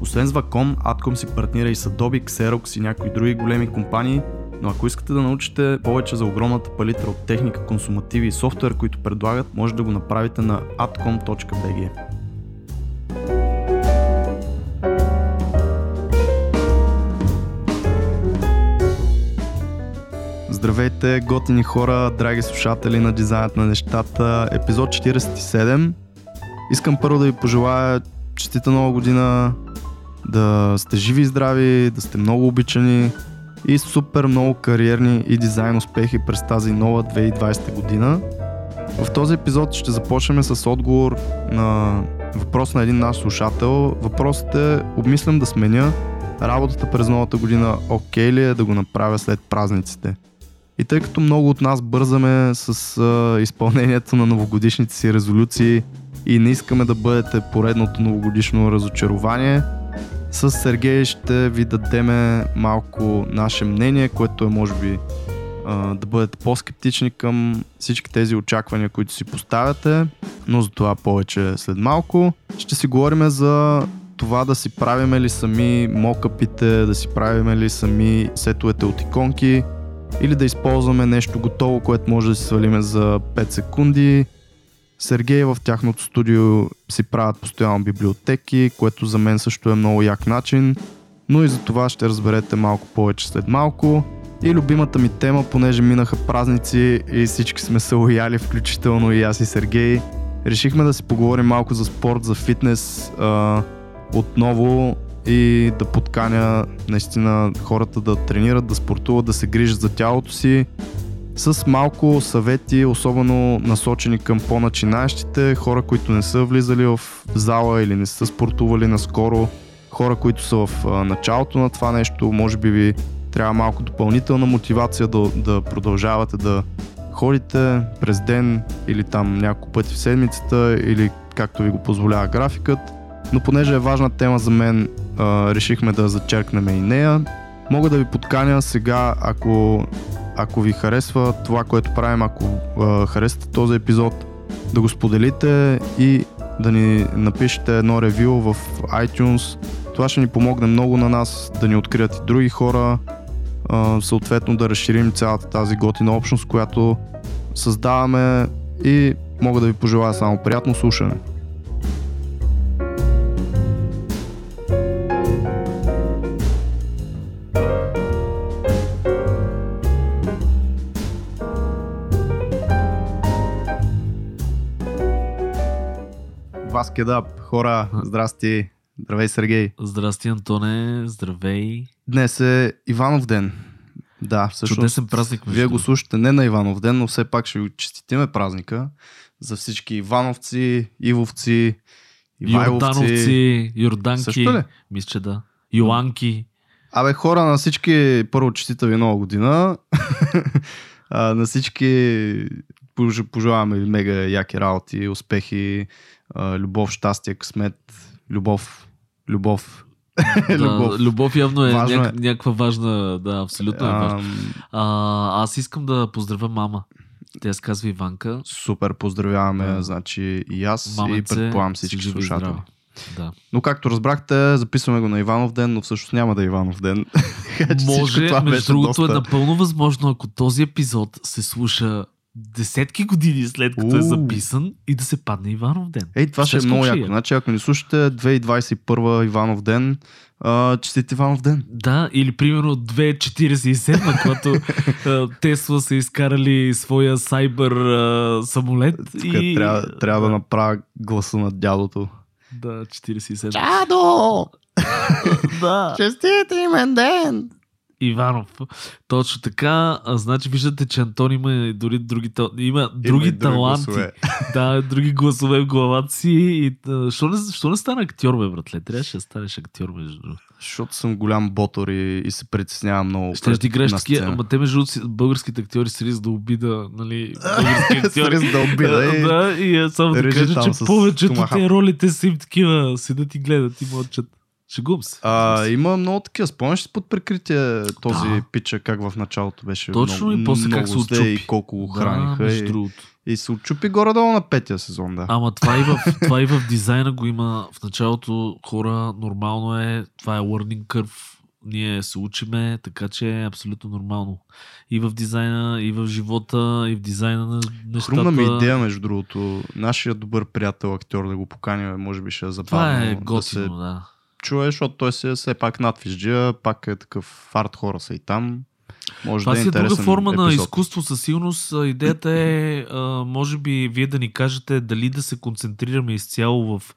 Освен с Wacom, Atcom си партнира и с Adobe, Xerox и някои други големи компании, но ако искате да научите повече за огромната палитра от техника, консумативи и софтуер, които предлагат, може да го направите на atcom.bg. Здравейте, готини хора, драги слушатели на Дизайнът на нещата, епизод 47. Искам първо да ви пожелая честита нова година, да сте живи и здрави, да сте много обичани и супер много кариерни и дизайн успехи през тази нова 2020 година. В този епизод ще започнем с отговор на въпрос на един наш слушател. Въпросът е, обмислям да сменя работата през новата година, окей ли е да го направя след празниците? И тъй като много от нас бързаме с а, изпълнението на новогодишните си резолюции и не искаме да бъдете поредното новогодишно разочарование, с Сергей ще ви дадеме малко наше мнение, което е може би да бъдете по-скептични към всички тези очаквания, които си поставяте, но за това повече след малко. Ще си говорим за това да си правиме ли сами мокъпите, да си правиме ли сами сетовете от иконки или да използваме нещо готово, което може да си свалиме за 5 секунди. Сергей в тяхното студио си правят постоянно библиотеки, което за мен също е много як начин, но и за това ще разберете малко повече след малко. И любимата ми тема, понеже минаха празници и всички сме се уяли, включително и аз и Сергей, решихме да си поговорим малко за спорт, за фитнес а, отново и да подканя наистина хората да тренират, да спортуват, да се грижат за тялото си с малко съвети, особено насочени към по-начинаещите, хора, които не са влизали в зала или не са спортували наскоро, хора, които са в началото на това нещо, може би ви трябва малко допълнителна мотивация да, да продължавате да ходите през ден или там няколко пъти в седмицата или както ви го позволява графикът. Но понеже е важна тема за мен, решихме да зачеркнем и нея. Мога да ви подканя сега, ако ако ви харесва това, което правим, ако а, харесате този епизод, да го споделите и да ни напишете едно ревю в iTunes. Това ще ни помогне много на нас да ни открият и други хора, а, съответно да разширим цялата тази готина общност, която създаваме и мога да ви пожелая само приятно слушане. Баскетап, хора, здрасти, здравей Сергей. Здрасти, Антоне, здравей. Днес е Иванов ден. Да, всъщност. Чудесен празник. Вие го слушате не на Иванов ден, но все пак ще ви честитиме празника за всички Ивановци, Ивовци, Ивайловци. Йордановци, Йорданки. Също ли? Мисля, че да. Йоанки. Абе, хора, на всички първо честита ви нова година. на всички пож- пожелаваме ви мега яки работи, успехи, а, любов, щастие, късмет, любов, любов. Да, любов. явно е, Важно няк- някаква важна, да, абсолютно е важна. А, аз искам да поздравя мама. Тя се казва Иванка. Супер, поздравяваме, Да. значи и аз и Мамице, предполагам си всички и слушатели. Да. Но както разбрахте, записваме го на Иванов ден, но всъщност няма да е Иванов ден. Може, между другото доста... е напълно възможно, ако този епизод се слуша десетки години след като е записан и да се падне Иванов ден. Ей, това ще е много яко. Значи, ако ни слушате 2021 Иванов ден, А, честит Иванов ден. Да, или примерно 2.47, когато Тесла са изкарали своя сайбър а, самолет. Тук и... трябва, трябва да направя гласа на дядото. Да, 47. Дядо! да. Честит имен ден! Иванов. Точно така. А, значи виждате, че Антон има и дори други, има други и други таланти. гласове. да, други гласове в главата си. И, а, що, не, що не стана актьор, бе, братле? Трябваше да станеш актьор, между другото. Защото съм голям ботор и, и се притеснявам много. Ще ти играеш такива, ама те между българските актьори с риск да обида, нали, български С риск да обида и- да, и е, само да кажа, че повечето те ролите са им такива, седат и гледат и мълчат. Шегувам се. А, се. има много такива. Спомняш под прикритие този Да. пича, как в началото беше Точно много, и после как много се зле отчупи. и колко го Да, храниха. и, другото. и се отчупи горе-долу на петия сезон, да. Ама това и, в, това и в дизайна го има в началото хора, нормално е, това е learning curve, ние се учиме, така че е абсолютно нормално. И в дизайна, и в живота, и в дизайна на нещата. Хрумна ми идея, между другото, нашия добър приятел актьор да го поканим, може би ще е забавно Това е да готино, се да. Чуе, защото той си е все пак надвижджия, пак е такъв арт хора са и там. Може Това да е си е друга форма на епизод. изкуство със сигурност. Идеята е, може би, вие да ни кажете дали да се концентрираме изцяло в...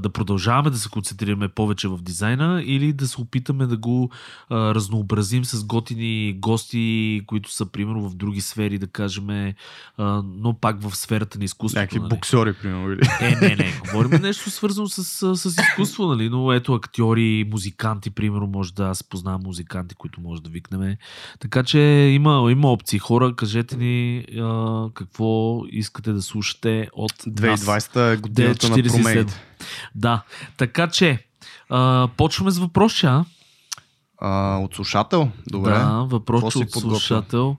да продължаваме да се концентрираме повече в дизайна или да се опитаме да го разнообразим с готини гости, които са, примерно, в други сфери, да кажем, но пак в сферата на изкуството. Някакви нали. боксери, примерно. Или... Е, не, не. Говорим нещо свързано с, с, с изкуство, нали? Но ето актьори, музиканти, примерно, може да аз познавам музиканти, които може да викнем. Така че има, има опции. Хора, кажете ни а, какво искате да слушате от нас. 2020 е годината на 47. промените. Да. Така че, а, почваме с въпроси, а? От слушател? Добре. Да, въпрос Какво си от подготвил? слушател.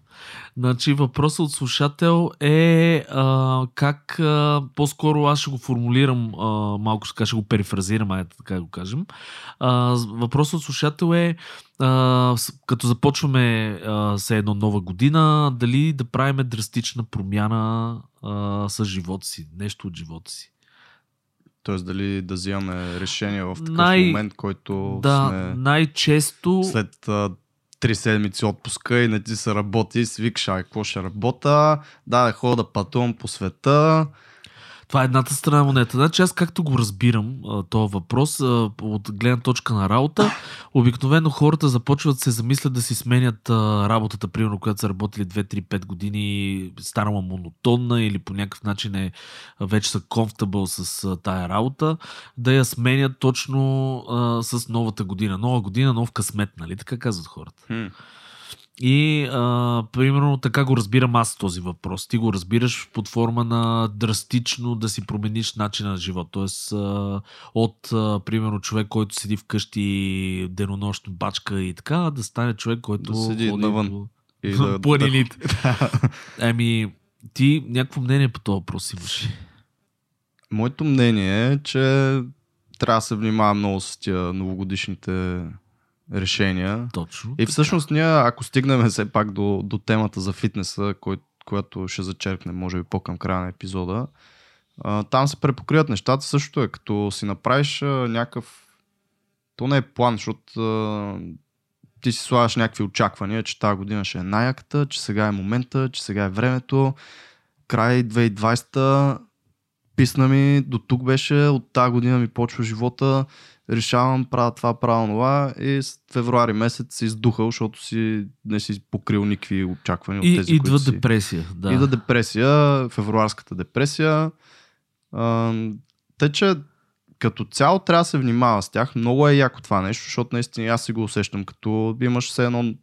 Значи въпросът от слушател е а, как а, по-скоро аз ще го формулирам а, малко, така ще го перифразирам, айде така го кажем. А, с- въпросът от слушател е а, с- като започваме а, се едно нова година, дали да правиме драстична промяна а, с живота си, нещо от живота си. Тоест дали да взимаме решение в такъв Най- момент, който Да, сме най-често... след три седмици отпуска и не ти се работи и си викаш, а какво ще работа? Да, да ходя да пътувам по света. Това е едната страна на монета. Значи аз както го разбирам този въпрос от гледна точка на работа, обикновено хората започват се замислят да си сменят работата, примерно, която са работили 2-3-5 години, станала монотонна или по някакъв начин е, вече са comfortable с тая работа, да я сменят точно а, с новата година. Нова година, нов късмет, нали? Така казват хората. Хм. И, а, примерно, така го разбирам аз този въпрос. Ти го разбираш под форма на драстично да си промениш начина на живот. Тоест, а, от, а, примерно, човек, който седи вкъщи денонощно бачка и така, да стане човек, който Да седи ходи навън. по И да, планините. Ами, ти някакво мнение по този въпрос имаш. Моето мнение е, че трябва да се внимава много с тия новогодишните решения. Точно. И всъщност ние, ако стигнем все пак до, до темата за фитнеса, кой, която ще зачеркнем, може би по-към края на епизода, а, там се препокриват нещата. Също е, като си направиш а, някакъв... То не е план, защото а, ти си слагаш някакви очаквания, че тази година ще е най-яката, че сега е момента, че сега е времето. Край 2020 писна ми, до тук беше, от тази година ми почва живота, решавам, правя това, правя това и с февруари месец си издухал, защото си не си покрил никакви очаквания И от тези, идва които си. депресия. Да. Идва депресия, февруарската депресия. А, те, че като цяло трябва да се внимава с тях. Много е яко това нещо, защото наистина аз си го усещам, като имаш все едно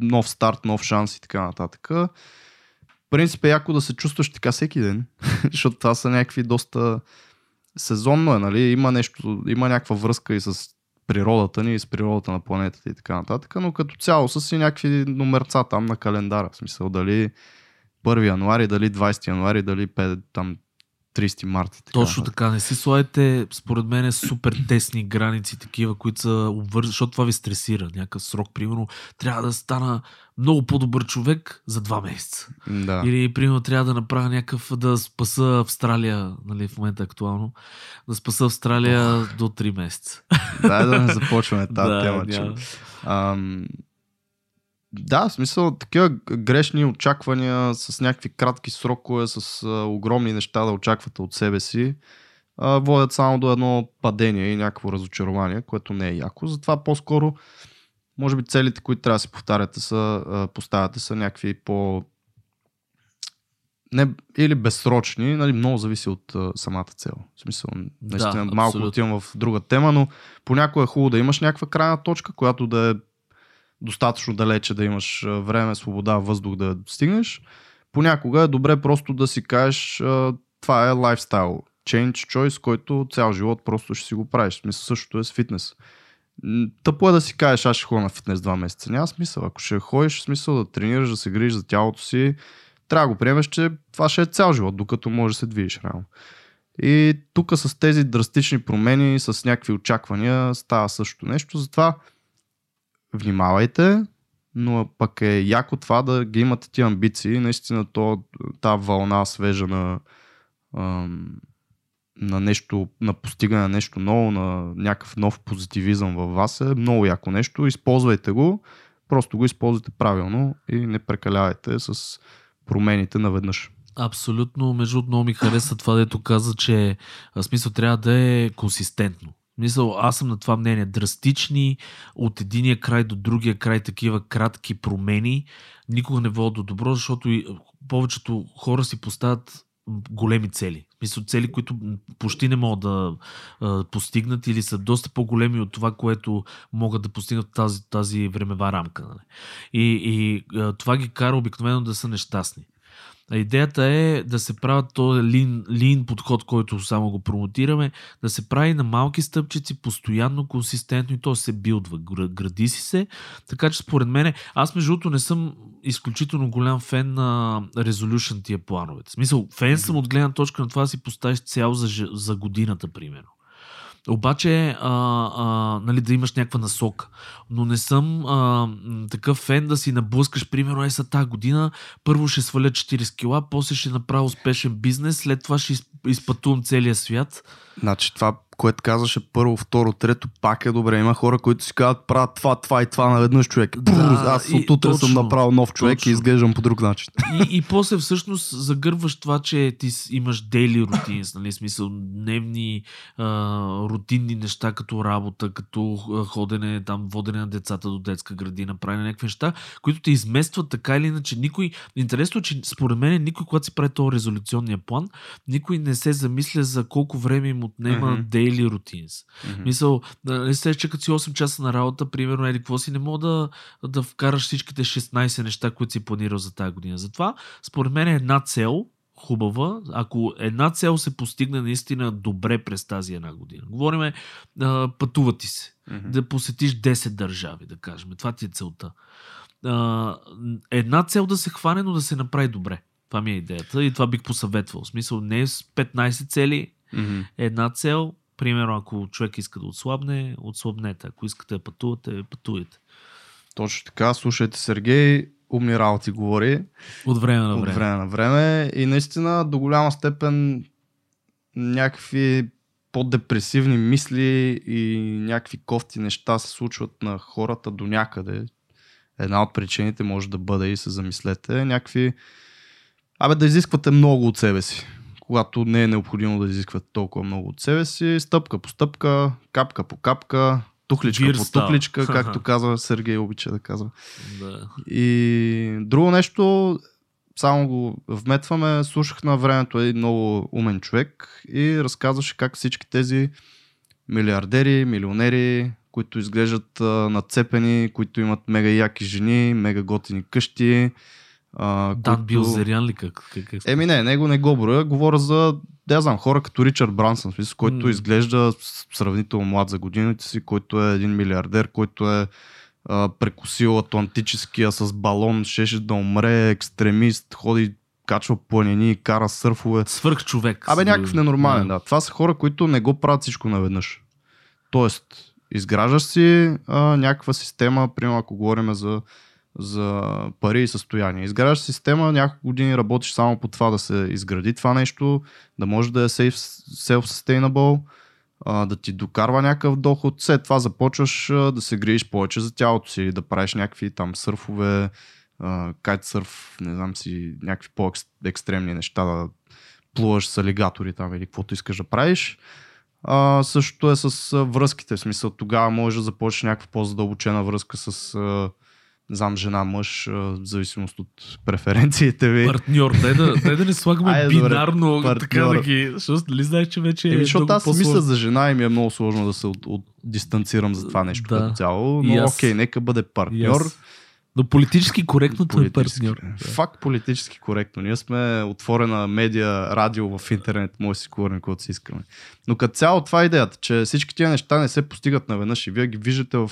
нов старт, нов шанс и така нататък. В принцип е яко да се чувстваш така всеки ден, защото това са някакви доста сезонно е, нали? Има нещо, има някаква връзка и с природата ни, и с природата на планетата и така нататък, но като цяло са си някакви номерца там на календара. В смисъл дали 1 януари, дали 20 януари, дали 5, там 30 марта. Така. Точно така. Не си слагайте, според мен, супер тесни граници, такива, които са обвързани, защото това ви стресира. Някакъв срок, примерно, трябва да стана много по-добър човек за два месеца. Да. Или, примерно, трябва да направя някакъв, да спаса Австралия, нали, в момента е актуално, да спаса Австралия Ох. до 3 месеца. Да, да не започваме тази Да, тема. Че... Ам... Да, в смисъл, такива грешни очаквания с някакви кратки срокове, с а, огромни неща да очаквате от себе си, а, водят само до едно падение и някакво разочарование, което не е яко. Затова по-скоро, може би целите, които трябва да си повтаряте са, а, поставяте са някакви по не, или безсрочни, нали, много зависи от а, самата цел. В смисъл, наистина малко абсолютно. отивам в друга тема, но понякога е хубаво да имаш някаква крайна точка, която да е достатъчно далече да имаш време, свобода, въздух да стигнеш. Понякога е добре просто да си кажеш това е лайфстайл, change choice, който цял живот просто ще си го правиш. Смисъл същото е с фитнес. Тъпо е да си кажеш, аз ще ходя на фитнес два месеца. Няма смисъл. Ако ще ходиш, смисъл да тренираш, да се грижиш за тялото си, трябва да го приемеш, че това ще е цял живот, докато можеш да се движиш реално. И тук с тези драстични промени, с някакви очаквания, става също нещо. Затова внимавайте, но пък е яко това да ги имате тия амбиции. Наистина то, тази вълна свежа на, на нещо, на постигане на нещо ново, на някакъв нов позитивизъм във вас е много яко нещо. Използвайте го, просто го използвайте правилно и не прекалявайте с промените наведнъж. Абсолютно, между много ми хареса това, дето каза, че а, смисъл трябва да е консистентно. Мисъл, аз съм на това мнение. Драстични от единия край до другия край такива кратки промени никога не водят до добро, защото и повечето хора си поставят големи цели. Мисля, цели, които почти не могат да а, постигнат или са доста по-големи от това, което могат да постигнат тази, тази времева рамка. Нали? И, и а, това ги кара обикновено да са нещастни. А идеята е да се правят този лин, лин подход, който само го промотираме, да се прави на малки стъпчици, постоянно, консистентно и то се билдва. Гра- Гради си се. Така че според мен, аз между другото не съм изключително голям фен на резолюшн тия планове. В смисъл, фен съм от гледна точка на това да си поставиш цял за, за годината, примерно. Обаче, а, а, нали, да имаш някаква насока. Но не съм а, такъв фен да си наблъскаш, примерно, е са тази година, първо ще сваля 40 кила, после ще направя успешен бизнес, след това ще из- изпътувам целия свят. Значи това, което казваше първо, второ, трето, пак е добре. Има хора, които си казват, правят това, това и това наведнъж човек. Да, аз от утре съм направил нов човек точно. и изглеждам по друг начин. И, и после всъщност загърваш това, че ти имаш дейли рутинс, нали, смисъл дневни а, рутинни неща, като работа, като ходене, там, водене на децата до детска градина, правене някакви неща, които те изместват така или иначе. Никой, интересно, е, че според мен никой, когато си прави този резолюционния план, никой не се замисля за колко време им отнема Мгм. дейли рутинс. Мисъл, не се, че като си 8 часа на работа, примерно, еди какво си, не мога да, да вкараш всичките 16 неща, които си планирал за тази година. Затова, според мен, е една цел, хубава, ако една цел се постигне наистина добре през тази една година. Говориме, а, пътува ти се, Мгм. да посетиш 10 държави, да кажем. Това ти е целта. А, една цел да се хване, но да се направи добре. Това ми е идеята и това бих посъветвал. В смисъл, не с 15 цели, Мгм. една цел. Примерно, ако човек иска да отслабне, отслабнете. Ако искате да пътувате, пътувайте. Точно така, слушайте Сергей, умни работи говори От време на от време. време на време и наистина до голяма степен някакви по-депресивни мисли и някакви кофти неща се случват на хората до някъде. Една от причините може да бъде и се замислете някакви Абе да изисквате много от себе си. Когато не е необходимо да изисквате толкова много от себе си, стъпка по стъпка, капка по капка, тухличка Вир по става. тухличка, както казва Сергей обича да казва. Да. И друго нещо, само го вметваме, слушах на времето един много умен човек и разказваше как всички тези милиардери, милионери, които изглеждат а, нацепени, които имат мега яки жени, мега готини къщи. А, Дан които... Билзерян ли? Как, как, как... Еми не, него не го броя. Говоря за, да знам, хора като Ричард Брансън, смисъл, който М. изглежда сравнително млад за годините си, който е един милиардер, който е а, прекусил Атлантическия с балон, щеше да умре, екстремист, ходи качва планини, кара сърфове. Свърх човек. Абе, някакъв ненормален, да. Това са хора, които не го правят всичко наведнъж. Тоест, изграждаш си а, някаква система, примерно ако говорим за, за пари и състояние. Изграждаш система, няколко години работиш само по това да се изгради това нещо, да може да е self-sustainable, да ти докарва някакъв доход. След това започваш да се грижиш повече за тялото си, да правиш някакви там сърфове, кайтсърф, не знам си, някакви по-екстремни неща, да плуваш с алигатори там или каквото искаш да правиш. А, същото е с връзките, в смисъл тогава можеш да започнеш някаква по-задълбочена връзка с не знам, жена, мъж, в зависимост от преференциите ви. Партньор, дай да, дай да не слагаме Ай, бинарно, добре, така да ги... Защото нали знаеш, че вече е защото аз мисля за жена и ми е много сложно да се от, от, дистанцирам за това нещо да. като цяло, но yes. окей, нека бъде партньор. Yes. Но политически коректно е партньор. Факт политически коректно. Ние сме отворена медиа, радио в интернет, може да си говорим каквото си искаме. Но като цяло това е идеята, че всички тия неща не се постигат наведнъж и вие ги виждате в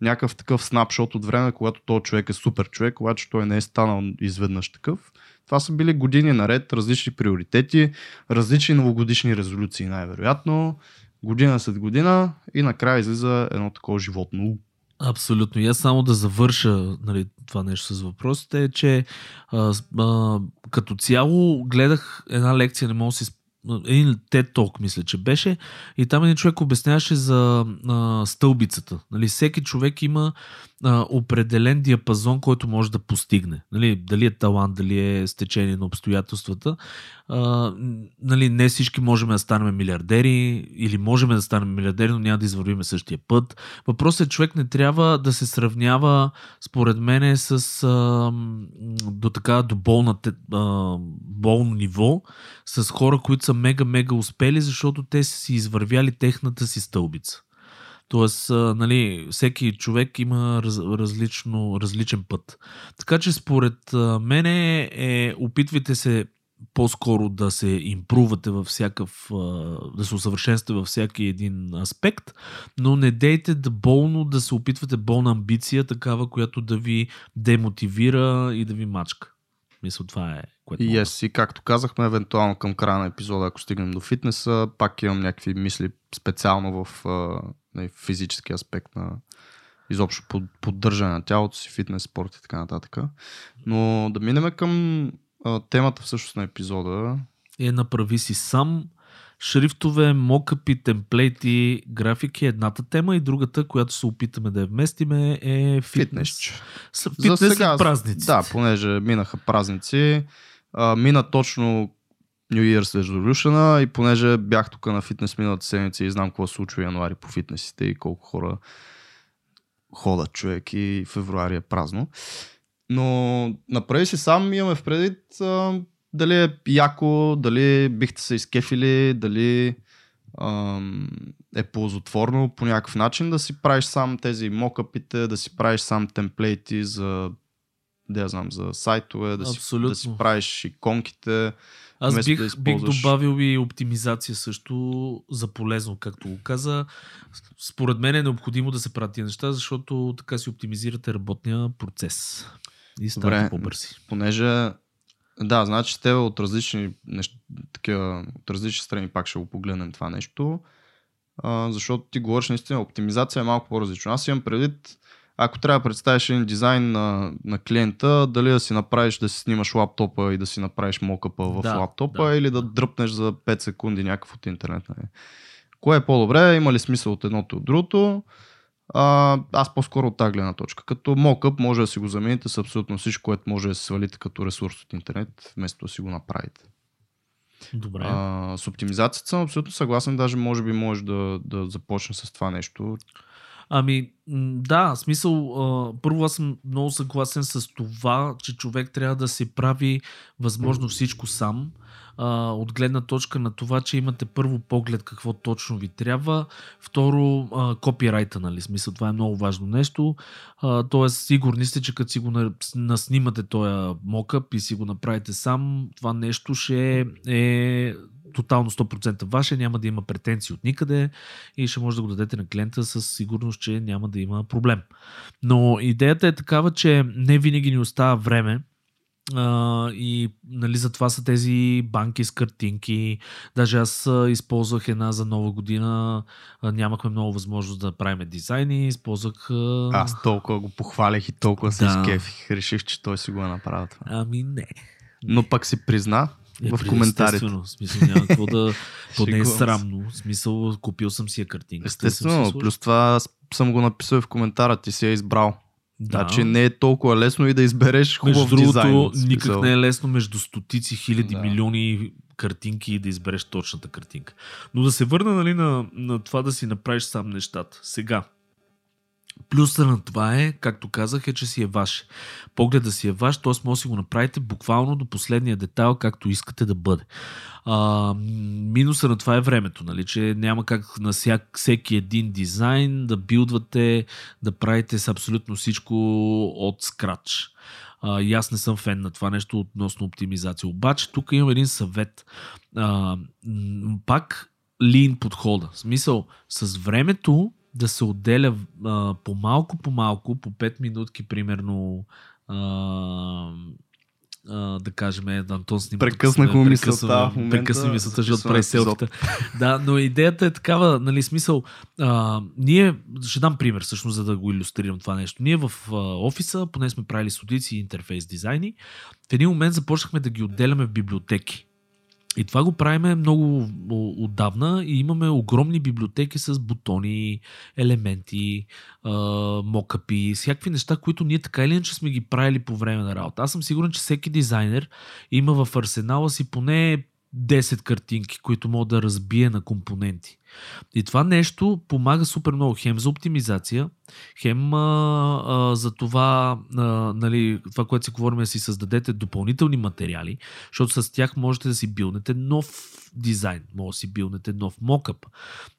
някакъв такъв снапшот от време, когато този човек е супер човек, обаче той не е станал изведнъж такъв. Това са били години наред, различни приоритети, различни новогодишни резолюции най-вероятно, година след година и накрая излиза едно такова животно. Абсолютно. Аз само да завърша нали, това нещо с въпросите е, че а, а, като цяло гледах една лекция, не мога да си един TED Talk, мисля, че беше, и там един човек обясняваше за а, стълбицата. Нали, всеки човек има а, определен диапазон, който може да постигне. Нали, дали е талант, дали е стечение на обстоятелствата. Нали, не всички можем да станем милиардери или можем да станем милиардери, но няма да извървиме същия път. Въпросът е, човек не трябва да се сравнява, според мен, с а, до така до болно, а, болно ниво с хора, които са мега-мега успели, защото те са си извървяли техната си стълбица. Тоест, нали, всеки човек има раз, различно, различен път. Така че според мене е, опитвайте се по-скоро да се импрувате във всякакъв, да се усъвършенствате във всяки един аспект, но не дейте да болно да се опитвате болна амбиция, такава, която да ви демотивира и да ви мачка. Мисля, това е което. И yes, и както казахме, евентуално към края на епизода, ако стигнем до фитнеса, пак имам някакви мисли специално в uh, физически аспект на изобщо поддържане на тялото си, фитнес, спорт и така нататък. Но да минем към темата всъщност на епизода е направи си сам шрифтове, мокъпи, темплейти, графики едната тема и другата, която се опитаме да я вместиме е фитнес. Фитнес, фитнес За сега, и празници. Да, понеже минаха празници, а, мина точно New Year's Resolution и понеже бях тук на фитнес миналата седмица и знам какво се случва януари по фитнесите и колко хора ходят човек и февруари е празно. Но направи си сам имаме в предвид а, дали е яко, дали бихте се изкефили, дали а, е ползотворно по някакъв начин да си правиш сам тези мокъпите, да си правиш сам темплейти за да я знам, за сайтове, да си, да си правиш иконките. Аз бих, да бих добавил и оптимизация също за полезно, както го каза. Според мен е необходимо да се правят тия неща, защото така си оптимизирате работния процес. И ставате по-бързи. Понеже да, значи те от различни, неща, такива, от различни страни пак ще го погледнем това нещо, а, защото ти говориш наистина, оптимизация е малко по-различно. Аз имам предвид, ако трябва да представиш един дизайн на, на клиента, дали да си направиш да си снимаш лаптопа и да си направиш мокъпа в да, лаптопа да, или да, дръпнеш за 5 секунди някакъв от интернет. Нали? Кое е по-добре? Има ли смисъл от едното и от другото? А, аз по-скоро от тази гледна точка. Като мокъп може да си го замените с абсолютно всичко, което може да се свалите като ресурс от интернет, вместо да си го направите. Добре. А, с оптимизацията съм абсолютно съгласен, даже може би може да, да започне с това нещо. Ами, да, смисъл, а, първо аз съм много съгласен с това, че човек трябва да се прави възможно всичко сам а, от гледна точка на това, че имате първо поглед какво точно ви трябва, второ а, копирайта, нали, смисъл, това е много важно нещо, а, тоест сигурни сте, че като си го наснимате този мокъп и си го направите сам, това нещо ще е тотално 100% ваше, няма да има претенции от никъде и ще може да го дадете на клиента със сигурност, че няма да има проблем. Но идеята е такава, че не винаги ни остава време А, и нали, затова са тези банки с картинки. Даже аз използвах една за нова година. Нямахме много възможност да правим дизайни. Използвах... А... Аз толкова го похвалях и толкова се Да. изкефих. Реших, че той си го е направил това. Ами не. Но пък си призна Е, в коментарите. В смисъл няма какво да... То не е срамно. В смисъл, купил съм си я картинка. Естествено, плюс това съм го написал в коментара, ти си я избрал. Да. Значи не е толкова лесно и да избереш хубав Между другото, дизайн. никак не е лесно между стотици хиляди Да. милиони картинки и да избереш точната картинка. Но да се върна нали, на, на това да си направиш сам нещата. Сега, Плюса на това е, както казах, е, че си е ваш. Погледа си е ваш, т.е. може си го направите буквално до последния детайл, както искате да бъде. А, минуса на това е времето, нали? че няма как на всяк, всеки един дизайн да билдвате, да правите с абсолютно всичко от скрач. А, и аз не съм фен на това нещо относно оптимизация. Обаче тук имам един съвет. А, пак лин подхода. В смисъл, с времето да се отделя а, по-малко, по-малко, по 5 минутки, примерно, а, а, да кажем, е, Антон снима. Прекъснах му мисълта Прекъсна мисълта, защото прави селфите. Да, но идеята е такава, нали, смисъл, а, ние, ще дам пример, всъщност, за да го иллюстрирам това нещо. Ние в а, офиса, поне сме правили стотици интерфейс дизайни, в един момент започнахме да ги отделяме в библиотеки. И това го правиме много отдавна и имаме огромни библиотеки с бутони, елементи, мокъпи, всякакви неща, които ние така или иначе сме ги правили по време на работа. Аз съм сигурен, че всеки дизайнер има в арсенала си поне 10 картинки, които могат да разбие на компоненти. И това нещо помага супер много хем за оптимизация, хем а, а, за това, а, нали, това, което си говорим, е да си създадете допълнителни материали, защото с тях можете да си билнете нов дизайн, може да си билнете нов мокъп.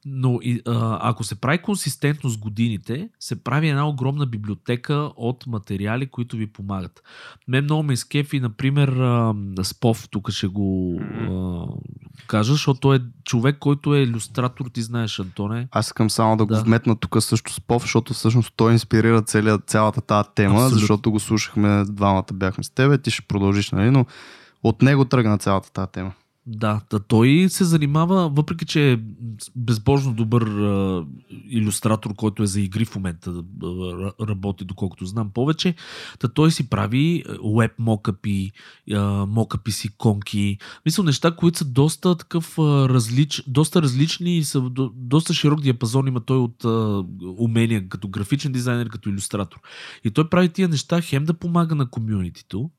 Но и, а, ако се прави консистентно с годините, се прави една огромна библиотека от материали, които ви помагат. Мен много ме изкефи, например, а, Спов, тук ще го а, кажа, защото той е човек, който е иллюстратор, ти знаеш, Антоне. Аз искам само да го Да. вметна тук също с Пов, защото всъщност той инспирира целият, цялата тази тема, Абсолютно. защото го слушахме, двамата бяхме с тебе, ти ще продължиш, нали? Но от него тръгна цялата тази тема. Да, да, той се занимава, въпреки че е безбожно добър а, иллюстратор, който е за игри в момента а, работи, доколкото знам повече, да той си прави веб мокъпи, мокъпи с иконки, мисля неща, които са доста такъв а, различ, доста различни и са до, доста широк диапазон има той от а, умения като графичен дизайнер, като иллюстратор. И той прави тия неща хем да помага на комюнитито,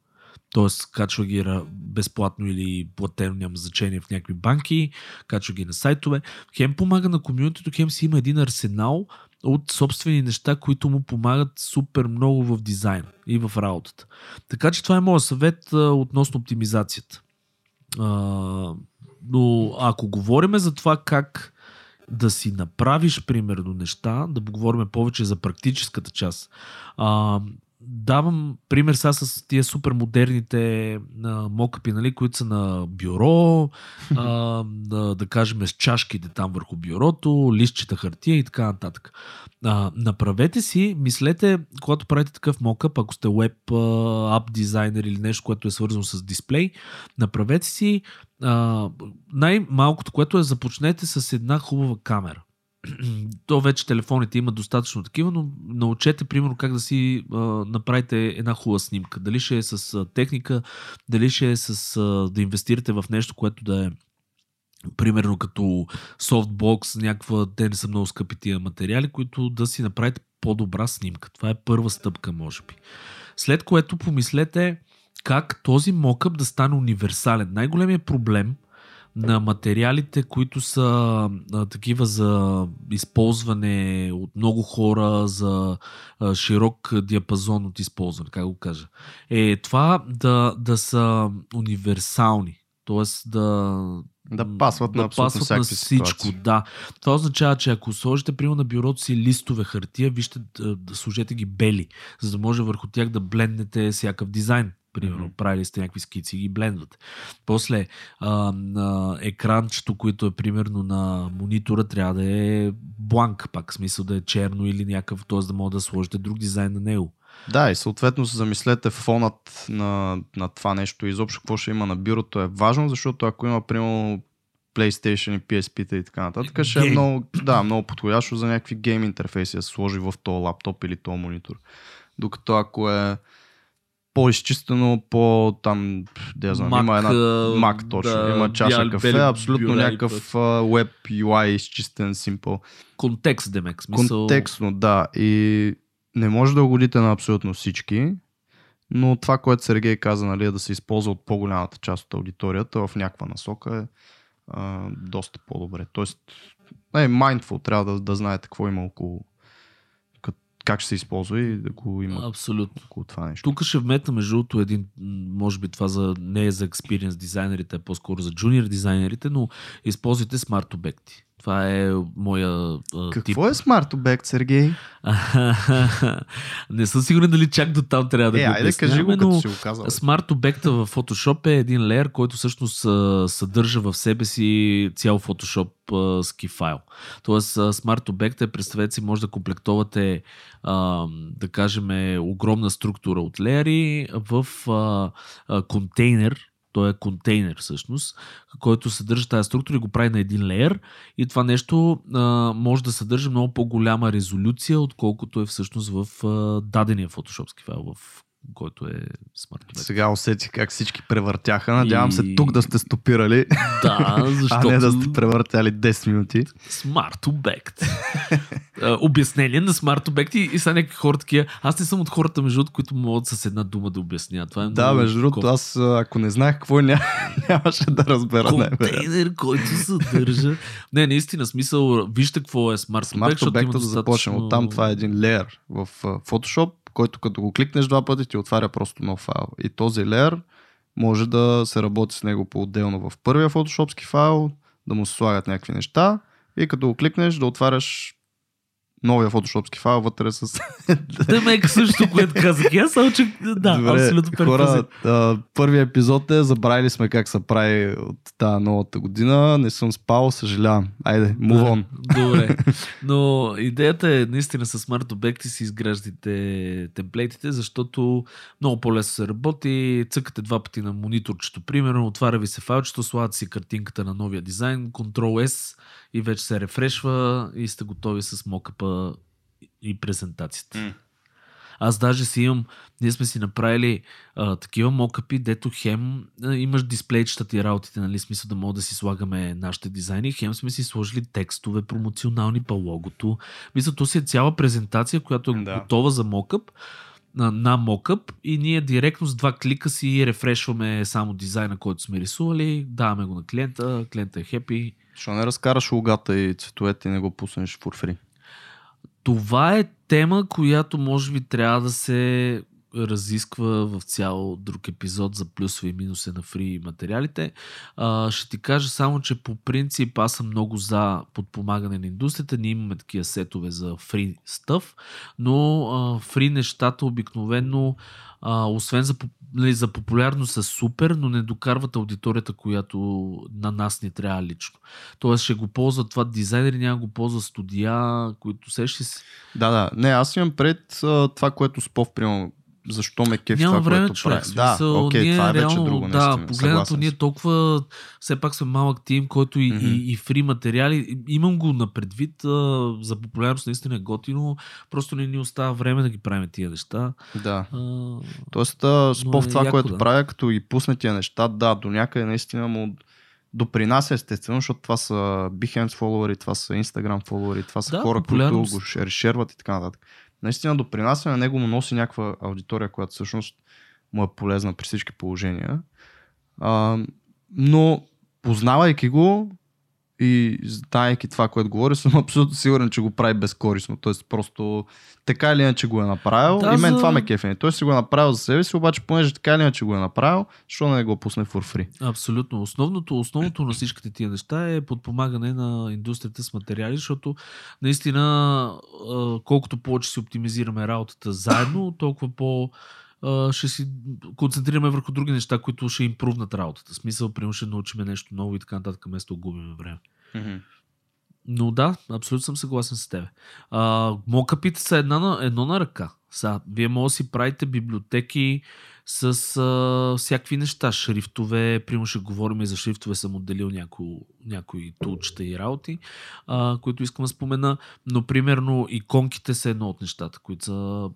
т.е. качва ги безплатно или платено, няма значение в някакви банки, качва ги на сайтове. Хем помага на комьюнитито, хем си има един арсенал от собствени неща, които му помагат супер много в дизайн и в работата. Така че това е моят съвет а, относно оптимизацията. А, но ако говорим за това как да си направиш примерно неща, да говорим повече за практическата част. А, давам пример сега с тия супер модерните мокъпи, нали, които са на бюро, а, да, да кажем с чашките там върху бюрото, листчета хартия и така нататък. А, направете си, мислете, когато правите такъв мокъп, ако сте веб ап дизайнер или нещо, което е свързано с дисплей, направете си а, най-малкото, което е започнете с една хубава камера. То вече телефоните имат достатъчно такива, но научете, примерно, как да си а, направите една хубава снимка. Дали ще е с а, техника, дали ще е с а, да инвестирате в нещо, което да е примерно като софтбокс, някаква, те не са много скъпи тия материали, които да си направите по-добра снимка. Това е първа стъпка, може би. След което помислете как този мокъп да стане универсален. Най-големият проблем на материалите, които са а, такива за използване от много хора, за а, широк диапазон от използване, как го кажа, е това да, да са универсални. Тоест да, Да пасват на абсолютно пасват на всякакви всичко. ситуации. Да. Това означава, че ако сложите примерно на бюрото си листове хартия, вижте, да, да сложете ги бели, за да може върху тях да бленднете всякакъв дизайн. Примерно, правили сте някакви скици и ги блендвате. После, а, на екранчето, което е примерно на монитора, трябва да е бланк, пак в смисъл да е черно или някакъв, т.е. да може да сложите друг дизайн на него. Да, и съответно се замислете фонът на, на това нещо и изобщо какво ще има на бюрото е важно, защото ако има, примерно, PlayStation и PSP и така нататък, ще е много, да, много подходящо за някакви гейм интерфейси да се сложи в този лаптоп или този монитор. Докато ако е по-изчистено, по там, да знам, Mac, има една Mac точно, да, има чаша бяли, кафе, абсолютно бюра някакъв web UI изчистен, simple. Контекст, демек. Смисъл... Контекстно, да. И не може да угодите на абсолютно всички, но това, което Сергей каза, нали, е да се използва от по-голямата част от аудиторията в някаква насока е а, доста по-добре. Тоест, не, mindful, трябва да, да знаете какво има около как, ще се използва и да го има Абсолютно. около това нещо. Тук ще вметна между другото един, може би това за, не е за experience дизайнерите, а по-скоро за junior дизайнерите, но използвайте смарт обекти. Това е моя а, тип. Какво е Smart Object, Сергей? не съм сигурен дали чак до там трябва да е, го айде кажи го, като но си го казал. Смарт обекта в Photoshop е един леер, който всъщност съдържа в себе си цял Photoshop ски файл. Тоест, Smart обекта е, представете си, може да комплектовате, да кажем, огромна структура от леери в контейнер, той е контейнер всъщност, който съдържа тази структура и го прави на един леер. И това нещо а, може да съдържа много по-голяма резолюция, отколкото е всъщност в а, дадения фотошопски файл, в който е смарт обект. Сега усети как всички превъртяха. Надявам се И- тук да сте стопирали, Да, защото а не да сте превъртяли 10 минути. смарт обект. Обяснение на смарт обекти и са някакви хора такива. Аз не съм от хората, между другото, които могат с една дума да обясняват. Това е Да, между другото, аз ако не знаех какво е, ня... нямаше да разбера. контейнер, който съдържа. Не, наистина, смисъл, вижте какво е смарт обект, има обекта да започнем от там. Това е един леер в Photoshop, който като го кликнеш два пъти ти отваря просто нов файл. И този леер може да се работи с него по-отделно в първия фотошопски файл, да му се слагат някакви неща и като го кликнеш да отваряш новия фотошопски файл вътре с... Да, мека също, което казах. Аз само, че да, абсолютно хора, а, първият епизод е, забравили сме как се прави от тази новата година, не съм спал, съжалявам. Айде, move on. Добре. Но идеята е наистина с смарт обекти си изграждате темплейтите, защото много по-лесно се работи. Цъкате два пъти на мониторчето, примерно, отваря ви се файлчето, слагате си картинката на новия дизайн, Ctrl S и вече се рефрешва и сте готови с мокъпа и презентацията. М. Аз даже си имам, ние сме си направили а, такива мокъпи, дето хем а, имаш дисплейчетата и работите, нали, смисъл да мога да си слагаме нашите дизайни, хем сме си сложили текстове промоционални по логото. Мисля, то си е цяла презентация, която е Да. готова за мокъп, на, на мокъп и ние директно с два клика си рефрешваме само дизайна, който сме рисували, даваме го на клиента, клиента е хепи. Защо не разкараш логата и цветовете и не го пуснеш for free? Това е тема, която може би трябва да се разисква в цял друг епизод за плюсове и минуси на фри материалите. А, ще ти кажа само, че по принцип аз съм много за подпомагане на индустрията. Ние имаме такива сетове за фри стъв, но а, фри нещата обикновено а, освен за, нали, за популярност са супер, но не докарват аудиторията, която на нас ни трябва лично. Тоест ще го ползват това дизайнери, няма го ползва студия, които сещи се. Да, да. Не, аз имам пред това, което спов, примерно, защо ме кефи Няма това, време, което човек. прави. Да, Да, окей, ние това е вече реално, друго. Да, наистина, погледнато ние толкова, все пак сме малък тим, който и, Мгм. и, и фри материали. Имам го на предвид а, за популярност, наистина е готино. Просто не ни остава време да ги правим тия неща. Да. А, Тоест, а, спов е това, яко, което да. правя, като и пусне тия неща, да, до някъде наистина му допринася естествено, защото това са Behance фолуари, това са Instagram фолуари, това са Да, хора, които го шер- шерват и така нататък. Наистина допринася на него му носи някаква аудитория, която всъщност му е полезна при всички положения. А, но познавайки го и знаейки това, което говори, съм абсолютно сигурен, че го прави безкорисно. Тоест просто така или иначе го е направил. Да, и мен за- това ме кефи. Той си го е направил за себе си, обаче понеже така или иначе го е направил, защо не го пусне for free? Абсолютно. Основното, основното на всичките тия неща е подпомагане на индустрията с материали, защото наистина колкото повече си оптимизираме работата заедно, толкова по ще си концентрираме върху други неща, които ще импрувнат работата. Смисъл, примерно ще научим нещо ново и така нататък, вместо да губим време. Но да, абсолютно съм съгласен с теб. А, мокъпите са една на, едно на ръка. Са, вие може да си правите библиотеки с а, всякакви неща, шрифтове, примерно ще говорим и за шрифтове, съм отделил някои, някои тулчета и работи, а, които искам да спомена, но примерно иконките са едно от нещата, които са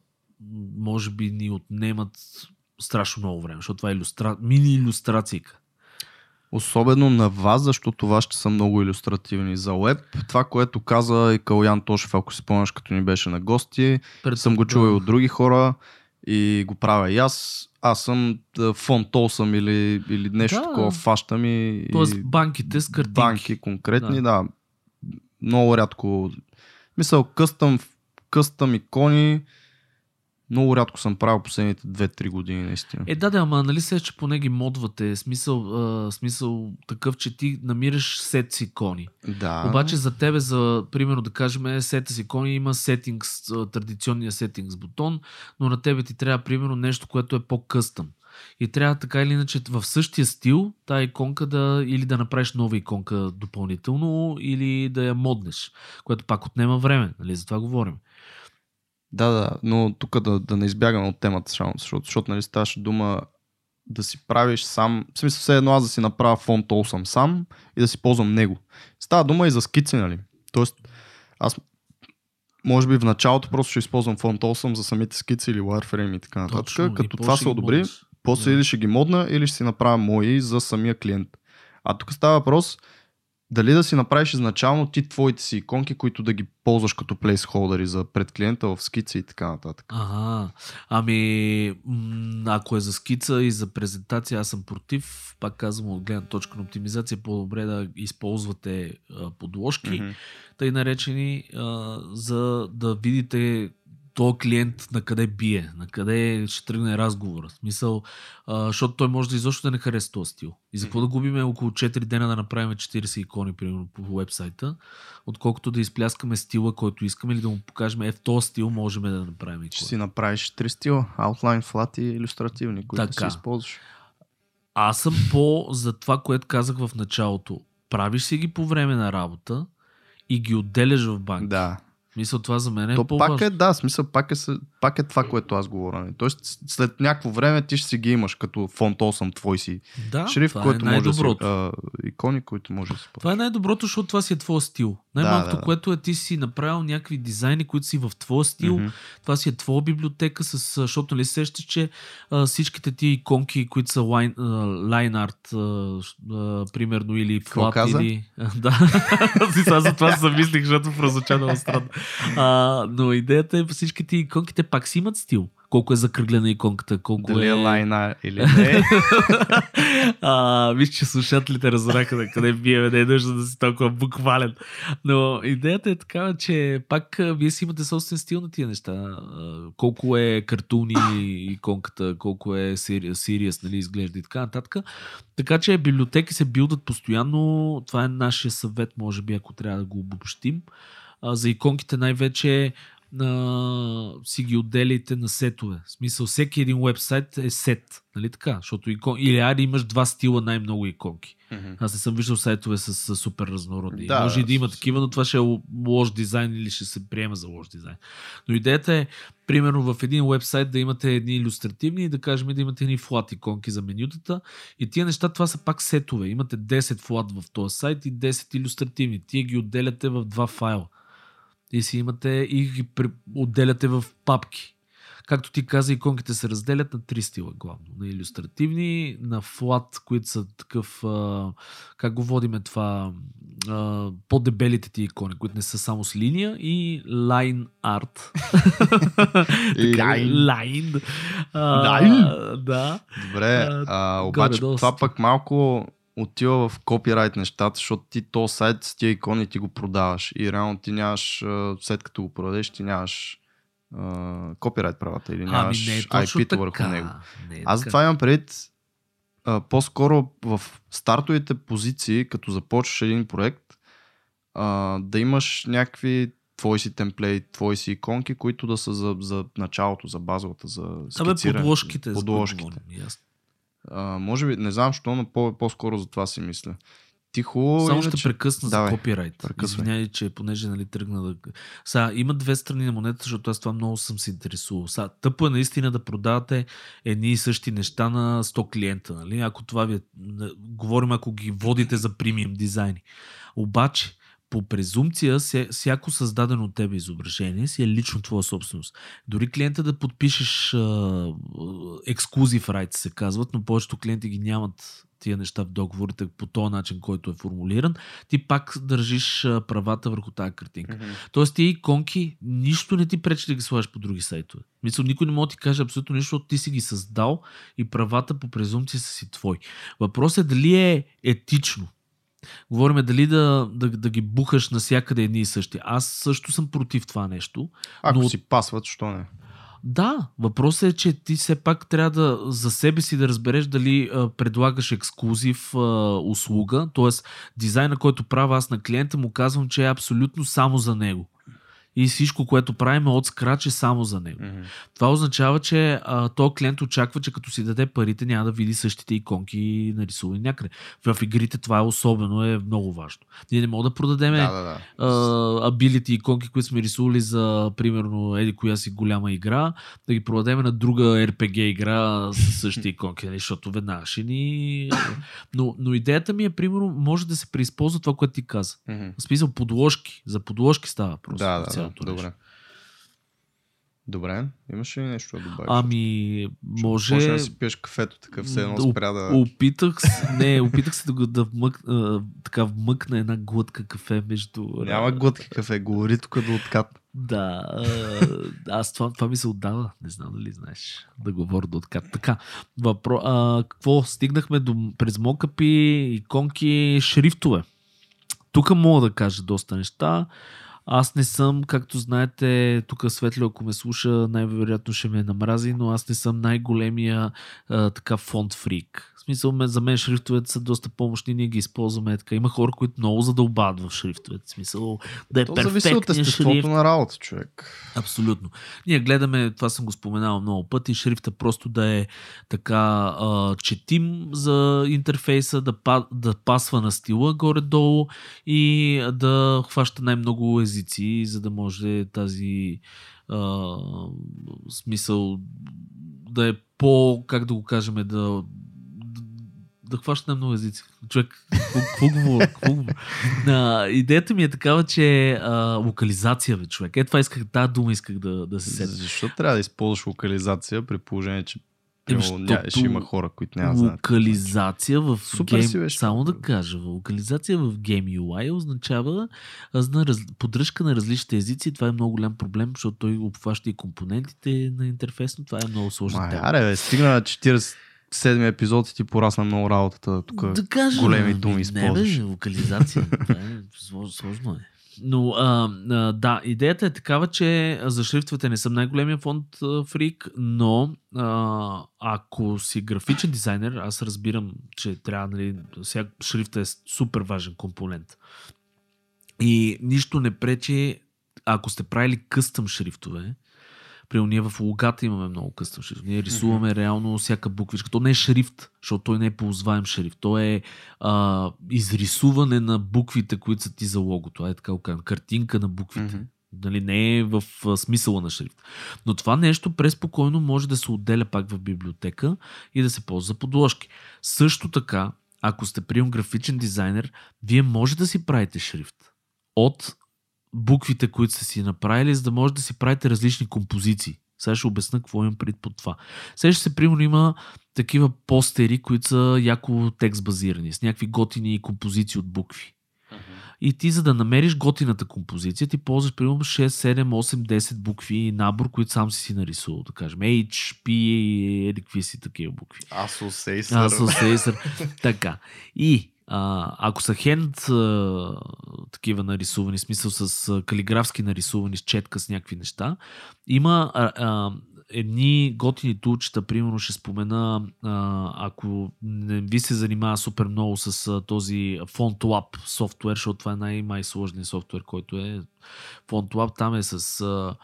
може би ни отнемат страшно много време, защото това е иллюстра... мини иллюстрацийка. Особено на вас, защото това ще са много иллюстративни. За веб, това, което каза и Калян Тошев, ако си спомняш, като ни беше на гости, Пред... съм го чул и от други хора и го правя и аз. Аз съм фонтол съм или, или нещо Да. такова, фащам и, Тоест банките с картинки. банки конкретни, да. Много рядко. Мисъл, къстъм, къстъм икони, много рядко съм правил последните 2-3 години, наистина. Е, да, да, ама нали се, че поне ги модвате. Смисъл, а, смисъл такъв, че ти намираш сет с икони. да. Обаче за тебе, за примерно да кажем, сета с икони има сетингс, традиционния сетингс бутон, но на тебе ти трябва примерно нещо, което е по-къстъм. И трябва така или иначе в същия стил тази иконка да или да направиш нова иконка допълнително, или да я моднеш, което пак отнема време, нали? За това говорим. Да, да, но тук да, да не избягаме от темата, само, защото, защото нали, ставаше дума да си правиш сам, в смисъл все едно аз да си направя фон съм сам и да си ползвам него. Става дума и за скици, нали? Тоест, аз може би в началото просто ще използвам фон съм за самите скици или wireframe и така нататък. Точно, Като това се одобри, моднеш. после Да. или ще ги модна, или ще си направя мои за самия клиент. А тук става въпрос дали да си направиш изначално ти твоите си иконки, които да ги ползваш като плейсхолдери за пред клиента в скици и така нататък. Ага. Ами, ако е за скица и за презентация, аз съм против. Пак казвам, от гледна точка на оптимизация, по-добре да използвате подложки, Мгм. тъй наречени, за да видите то клиент на къде бие, на къде ще тръгне разговора. Смисъл, а, защото той може да изобщо да не хареса този стил. И за какво да губиме около 4 дена да направим 40 икони, примерно, по вебсайта, отколкото да изпляскаме стила, който искаме или да му покажем, е в този стил можем да направим Ще икони. си направиш три стила. Outline, flat и иллюстративни, които Така. си използваш. Аз съм по за това, което казах в началото. Правиш си ги по време на работа и ги отделяш в банк. Да. Мисля, това за мен е То по-важно. пак е, да, смисъл, пак е, пак е това, което аз говоря. нали. Тоест, след някакво време ти ще си ги имаш като фонд 8 твой си. да, Шрифт, това който е може да си, а, икони, които може да си Това е най-доброто, защото това си е твоя стил. Най-малкото, да, да. което е ти си направил някакви дизайни, които си в твоя стил. Мгм. Това си е твоя библиотека, с, защото нали се сещаш, че а, всичките ти иконки, които са line, а, line art, а, а, примерно, или каза? или... А, да, сега за това се замислих, защото прозвуча много странно. А, но идеята е всички ти иконките пак си имат стил. Колко е закръглена иконката, колко Дали е е... лайна или не. а, виж, че слушателите разбраха на къде биеме, не е нужно да си толкова буквален. Но идеята е такава, че пак вие си имате собствен стил на тия неща. Колко е картуни иконката, колко е сириас, нали, изглежда и така нататък. Така че библиотеки се билдат постоянно. Това е нашия съвет, може би, ако трябва да го обобщим. За иконките най-вече а, си ги отделяйте на сетове. В смисъл, всеки един вебсайт е сет. Нали така? Защото икон... Или ари имаш два стила най-много иконки. Мгм. Аз не съм виждал сайтове с, с супер разнородни. Да, Може и да има такива, но това ще е лош дизайн или ще се приема за лош дизайн. Но идеята е, примерно в един вебсайт да имате едни иллюстративни и да кажем да имате едни флат иконки за менютата. И тия неща, това са пак сетове. Имате 10 флат в този сайт и 10 иллюстративни. Тие ги отделяте в два файла. И си имате и ги отделяте в папки. Както ти каза, иконките се разделят на три стила главно. На иллюстративни, на флат, които са такъв, а, как го водиме това, а, по-дебелите ти икони, които не са само с линия и line art. Line. Line. А, Line. Да. Добре, А, обаче това пък малко отива в копирайт нещата, защото ти то сайт с тия икони ти го продаваш и реално ти нямаш, след като го продадеш, ти нямаш а, копирайт правата или нямаш Ами не е IP-то върху него. Не е Аз затова имам предвид а, по-скоро в стартовите позиции, като започваш един проект, а, да имаш някакви твои си темплейт, твои си иконки, които да са за, за началото, за базовата, за Абе, скициране. подложките. за А, може би, не знам защо, но по- по-скоро за това си мисля. Тихо, Само иначе... ще прекъсна Давай, за копирайт. прекъсвай. Извинявай, че понеже нали, тръгна да... Сега, има две страни на монета, защото аз това много съм се интересувал. Сега, тъпо е наистина да продавате едни и същи неща на 100 клиента. Нали? Ако това ви е... Говорим, ако ги водите за премиум дизайни. Обаче, по презумпция, ся- всяко създадено от тебе изображение си е лично твоя собственост. Дори клиента да подпишеш ексклюзив райт се казват, но повечето клиенти ги нямат тия неща в договорите по този начин, който е формулиран, ти пак държиш правата върху тази картинка. Мгм. Тоест ти иконки, нищо не ти пречи да ги слагаш по други сайтове. Мисля, никой не може да ти каже абсолютно нищо, защото ти си ги създал и правата по презумпция са си твои. Въпросът е дали е етично. Говорим дали да, да, да ги бухаш насякъде едни и същи. Аз също съм против това нещо. Ако Но- си пасват, що не? Да, въпросът е, че ти все пак трябва да за себе си да разбереш дали а, предлагаш ексклюзив а, услуга, т.е. дизайна, който правя аз на клиента, му казвам, че е абсолютно само за него. И всичко, което правим от скрач е само за него. Мгм. Това означава, че а, то клиент очаква, че като си даде парите, няма да види същите иконки нарисувани някъде. В игрите това е особено, е много важно. Ние не можем да продадем Да, да, да. а, ability иконки, които сме рисували за, примерно, еди коя си голяма игра, да ги продадем на друга RPG игра с същите иконки, нали, защото веднага ще ни... Но, но идеята ми е, примерно, може да се преизползва това, което ти каза. Мгм. В смисъл подложки. За подложки става просто. Да, да, да. Цялото нещо. Добре. Добре, имаш ли нещо да добавиш? Ами, може... Може да си пиеш кафето такъв, все едно Да, спря да... Опитах се, не, опитах се да, да вмък, а, така вмъкна една глътка кафе между... Няма глътки кафе, говори тук до откат. Да, а, аз това, това ми се отдава. Не знам дали знаеш да говоря до откат. Така, въпро... а, какво? Стигнахме до, през мокъпи, иконки, шрифтове. Тук мога да кажа доста неща. Аз не съм, както знаете, тук Светло, ако ме слуша, най-вероятно ще ме намрази, но аз не съм най-големия а, така фонд фрик. Смисъл, за мен шрифтовете са доста помощни, ние ги използваме така. Има хора, които много задълбават в шрифтовете. В смисъл, да е То зависи от естеството шрифт. на работа, човек. Абсолютно. Ние гледаме, това съм го споменавал много пъти, шрифта просто да е така а, четим за интерфейса, да, па, да пасва на стила горе-долу и да хваща най-много езици, за да може тази а, смисъл да е по, как да го кажем, да, да, хваща най-много езици. Човек, какво- говоря? Идеята ми е такава, че а, локализация, бе, човек. Е, това исках, тази дума исках да, да се сетя. Защо трябва да използваш локализация при положение, че примерно, защото ще има хора, които няма знаят. Локализация в Супер гейм... си беше Само да кажа, локализация в Game UI означава а, за раз... поддръжка на различните езици. Това е много голям проблем, защото той обхваща и компонентите на интерфейс, но това е много тема. аре, бе, стигна на 47 епизод и ти порасна много работата. Тук Да кажа, големи думи Не, използваш. бе, локализация. това е сложно, е. Но а, а, да, идеята е такава, че за шрифтовете не съм най-големия фонд фрик, но а, ако си графичен дизайнер, аз разбирам, че трябва, нали, всяк шрифта е супер важен компонент. И нищо не пречи, ако сте правили къстъм шрифтове, Примерно ние в логата имаме много къстъм шрифт. Ние рисуваме реално всяка буквичка. То не е шрифт, защото той не е ползваем шрифт. То е а, изрисуване на буквите, които са ти за логото. Е така го кажем. Картинка на буквите. Мгм. Нали, не е в смисъла на шрифт. Но това нещо преспокойно може да се отделя пак в библиотека и да се ползва подложки. Също така, ако сте прием графичен дизайнер, вие може да си правите шрифт от буквите, които сте си направили, за да може да си правите различни композиции. Сега ще обясна какво имам пред под това. Сега ще се, примерно, има такива постери, които са яко текст базирани, с някакви готини композиции от букви. И ти, за да намериш готината композиция, ти ползваш примерно 6, 7, 8, 10 букви и набор, които сам си си нарисувал, да кажем. H, P, еди какви си такива букви. Associator. Associator. така. И ако са хенд такива нарисувани, смисъл с калиграфски нарисувани с четка с някакви неща, има а, а, едни готини тулчета, примерно ще спомена, а, ако не ви се занимава супер много с а, този FontLab софтуер, защото това е най-май-сложният софтуер, който е FontLab, там е с а,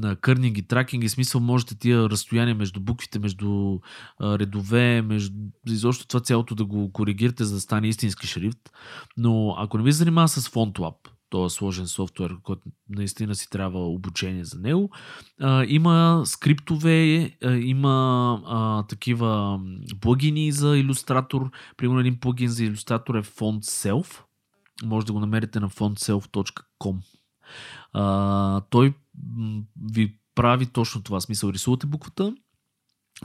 на кърнинги, тракинги, смисъл можете тия разстояния между буквите, между редове, между... изобщо това цялото да го коригирате, за да стане истински шрифт. Но ако не ви занимава с FontLab, този сложен софтуер, който наистина си трябва обучение за него. А, има скриптове, а, има а, такива плагини за иллюстратор. Примерно един плагин за иллюстратор е Font Self. Може да го намерите на fontself.com. А, той ви прави точно това. Смисъл, рисувате буквата,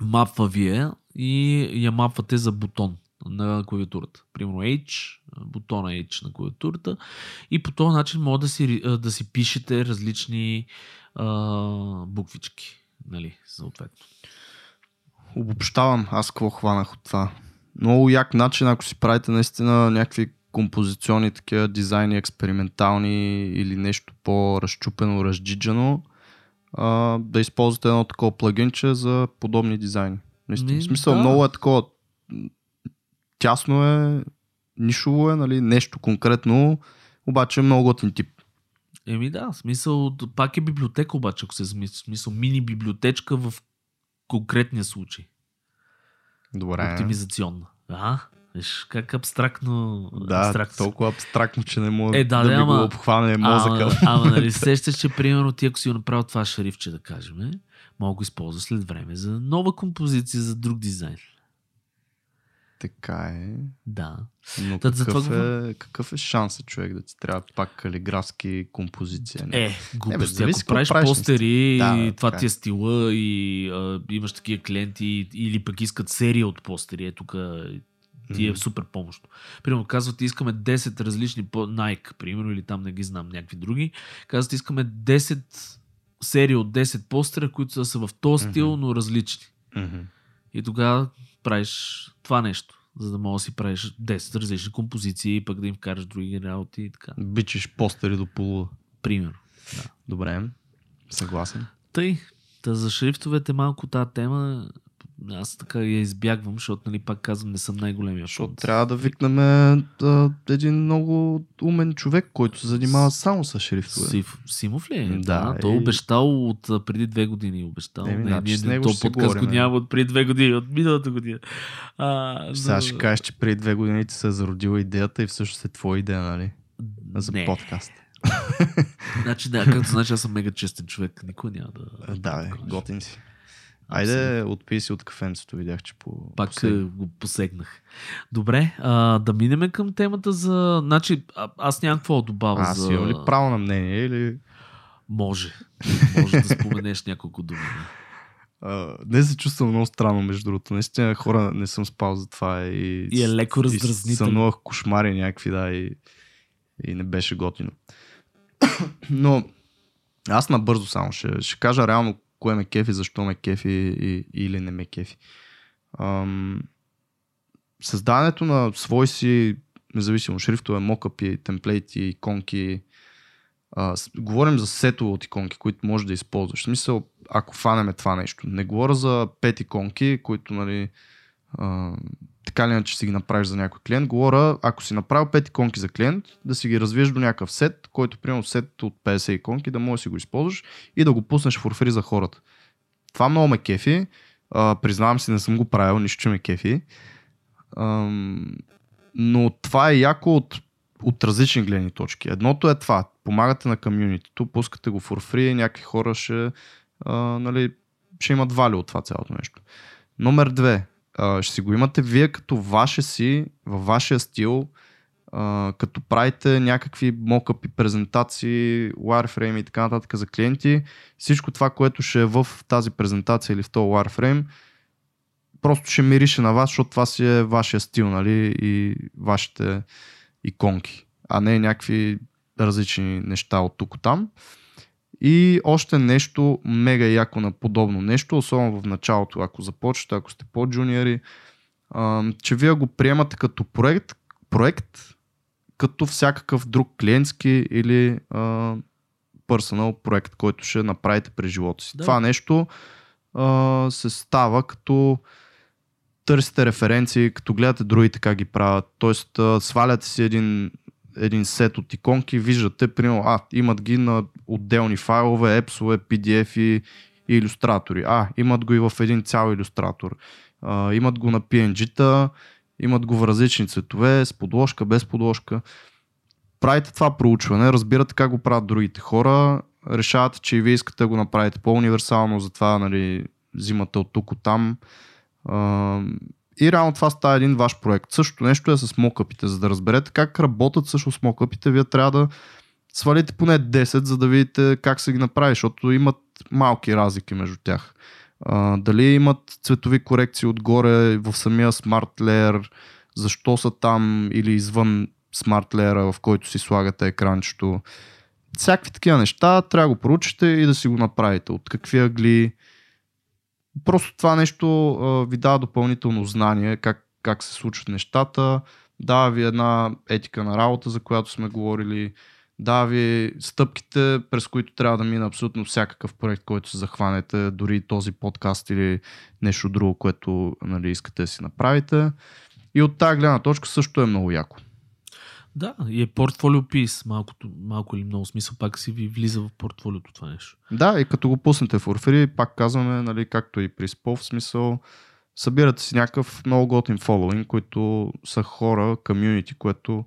мапва вие и я мапвате за бутон на клавиатурата. Примерно H, бутона H на клавиатурата и по този начин може да си, да си пишете различни а, буквички. Нали, съответно. Обобщавам аз какво хванах от това. Много як начин, ако си правите наистина някакви композиционни такива дизайни, експериментални или нещо по-разчупено, разджиджано, а, да използвате едно такова плагинче за подобни дизайни. Наистина. В смисъл, да. много е такова тясно е, нишово е, нали, нещо конкретно, обаче е много готин тип. Еми да, смисъл, пак е библиотека обаче, ако се замисли, смисъл, мини библиотечка в конкретния случай. Добре. Оптимизационна. А, Виж как абстрактно... Да, абстрактно. толкова абстрактно, че не мога е, да, да, да ама, го обхване мозъка. Ама, ама нали сещаш, че примерно ти ако си го направил това шрифче, да кажем, мога да го използва след време за нова композиция, за друг дизайн. Така е. Да. Но Тът, какъв, това... е, какъв е шансът човек да ти трябва пак калиграфски композиция? Не? Е, глупости. Ако правиш, правиш постери да, и това ти е, е стила и а, имаш такива клиенти или пък искат серия от постери, е тук ти е mm-hmm. супер помощ. Примерно казват, искаме 10 различни по Nike, примерно, или там не ги знам, някакви други. Казват, искаме 10 серии от 10 постера, които са в този стил, mm-hmm. но различни. Mm-hmm. И тогава правиш това нещо, за да мога да си правиш 10 различни композиции и пък да им вкараш други работи и така. Бичиш постери до полу. Примерно. Да. Добре, съгласен. Тъй, та за шрифтовете малко тази тема аз така я избягвам, защото, нали, пак казвам, не съм най-големия Защото трябва да викнем да, един много умен човек, който се занимава само с шрифтове. Сив, Симов ли е? Да. да той е обещал от преди две години. Обещал. Не, не, значи, не, то подкаст го няма от преди две години, от миналата година. А, Сега ще кажеш, че преди две години ти се е зародила идеята и всъщност е твоя идея, нали? За не. подкаст. значи да, както значи аз съм мега честен човек. Никой няма да... Да, бе, готин си. Айде, отпи си от кафенцето, видях, че по... Пак посегна. го посегнах. Добре, а, да минем към темата за... Значи, а, аз нямам какво добавя а, за... Аз имам ли право на мнение или... Може. Може да споменеш няколко думи. Uh, не се чувствам много странно, между другото. Наистина хора не съм спал за това и, и е леко раздразнително. Сънувах кошмари някакви, да, и, и не беше готино. Но аз набързо само ще, ще кажа реално кое ме кефи, защо ме кефи и, или не ме кефи. Ам, създаването на свой си независимо шрифтове, мокъпи, темплейти, иконки. А, с, говорим за сетове от иконки, които можеш да използваш. В смисъл, ако фанеме това нещо. Не говоря за пет иконки, които нали, а, така или иначе си ги направиш за някой клиент. Говоря, ако си направил 5 иконки за клиент, да си ги развиеш до някакъв сет, който примерно сет от 50 иконки, да можеш да си го използваш и да го пуснеш в фри за хората. Това много ме кефи. А, признавам си, не съм го правил, нищо, че ме кефи. А, но това е яко от, от различни гледни точки. Едното е това. Помагате на комьюнитито, пускате го for free, някакви хора ще, а, нали, ще имат вали от това цялото нещо. Номер две ще си го имате вие като ваше си, във вашия стил, като правите някакви мокъпи презентации, wireframe и така нататък за клиенти, всичко това, което ще е в тази презентация или в този wireframe, просто ще мирише на вас, защото това си е вашия стил, нали, и вашите иконки, а не някакви различни неща от тук там. И още нещо мега яко на подобно нещо, особено в началото, ако започвате, ако сте по-джуниори, че вие го приемате като проект, проект като всякакъв друг клиентски или а, персонал проект, който ще направите през живота си. Да. Това нещо а, се става като търсите референции, като гледате другите как ги правят. Тоест, а, сваляте си един, един сет от иконки, виждате, примерно, а, имат ги на отделни файлове, епсове, PDF и, иллюстратори. А, имат го и в един цял иллюстратор. А, имат го на PNG-та, имат го в различни цветове, с подложка, без подложка. Правите това проучване, разбирате как го правят другите хора, решавате, че и вие искате да го направите по-универсално, затова нали, взимате от тук, от там. А, и реално това става един ваш проект. Същото нещо е с мокъпите. За да разберете как работят също с мокъпите, вие трябва да свалите поне 10, за да видите как се ги направи, защото имат малки разлики между тях. А, дали имат цветови корекции отгоре в самия Smart Layer, защо са там или извън Smart Layer, в който си слагате екранчето. Всякакви такива неща трябва да го проучите и да си го направите. От какви агли. Просто това нещо а, ви дава допълнително знание как, как се случват нещата. Дава ви една етика на работа, за която сме говорили дава ви стъпките, през които трябва да мине абсолютно всякакъв проект, който се захванете, дори този подкаст или нещо друго, което нали, искате да си направите. И от тази гледна точка също е много яко. Да, и е портфолио пис. Малко, малко или много смисъл пак си ви влиза в портфолиото това нещо. Да, и като го пуснете в Orfree, пак казваме, нали, както и при Spov, смисъл, събирате си някакъв много готин фоллоуинг, които са хора, комьюнити, което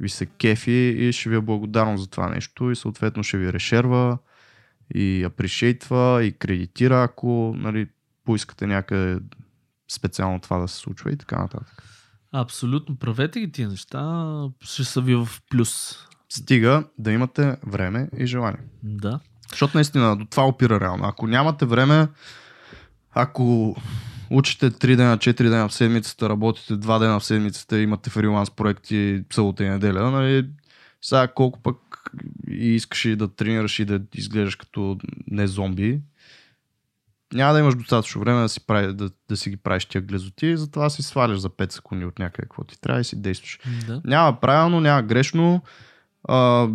ви се кефи и ще ви е благодарно за това нещо и съответно ще ви решерва и апрешейтва и кредитира, ако нали, поискате някъде специално това да се случва и така нататък. Абсолютно, правете ги тия неща, ще са ви в плюс. Стига да имате време и желание. Да. Защото наистина до това опира реално. Ако нямате време, ако учите 3 дена, 4 дена в седмицата, работите 2 дена в седмицата, имате фриланс проекти събота и неделя, нали, сега колко пък и искаш и да тренираш и да изглеждаш като не зомби, няма да имаш достатъчно време да си, прави, да, да си ги правиш тия глезоти, затова си сваляш за 5 секунди от някъде какво ти трябва и си действаш. да. Няма правилно, няма грешно. А,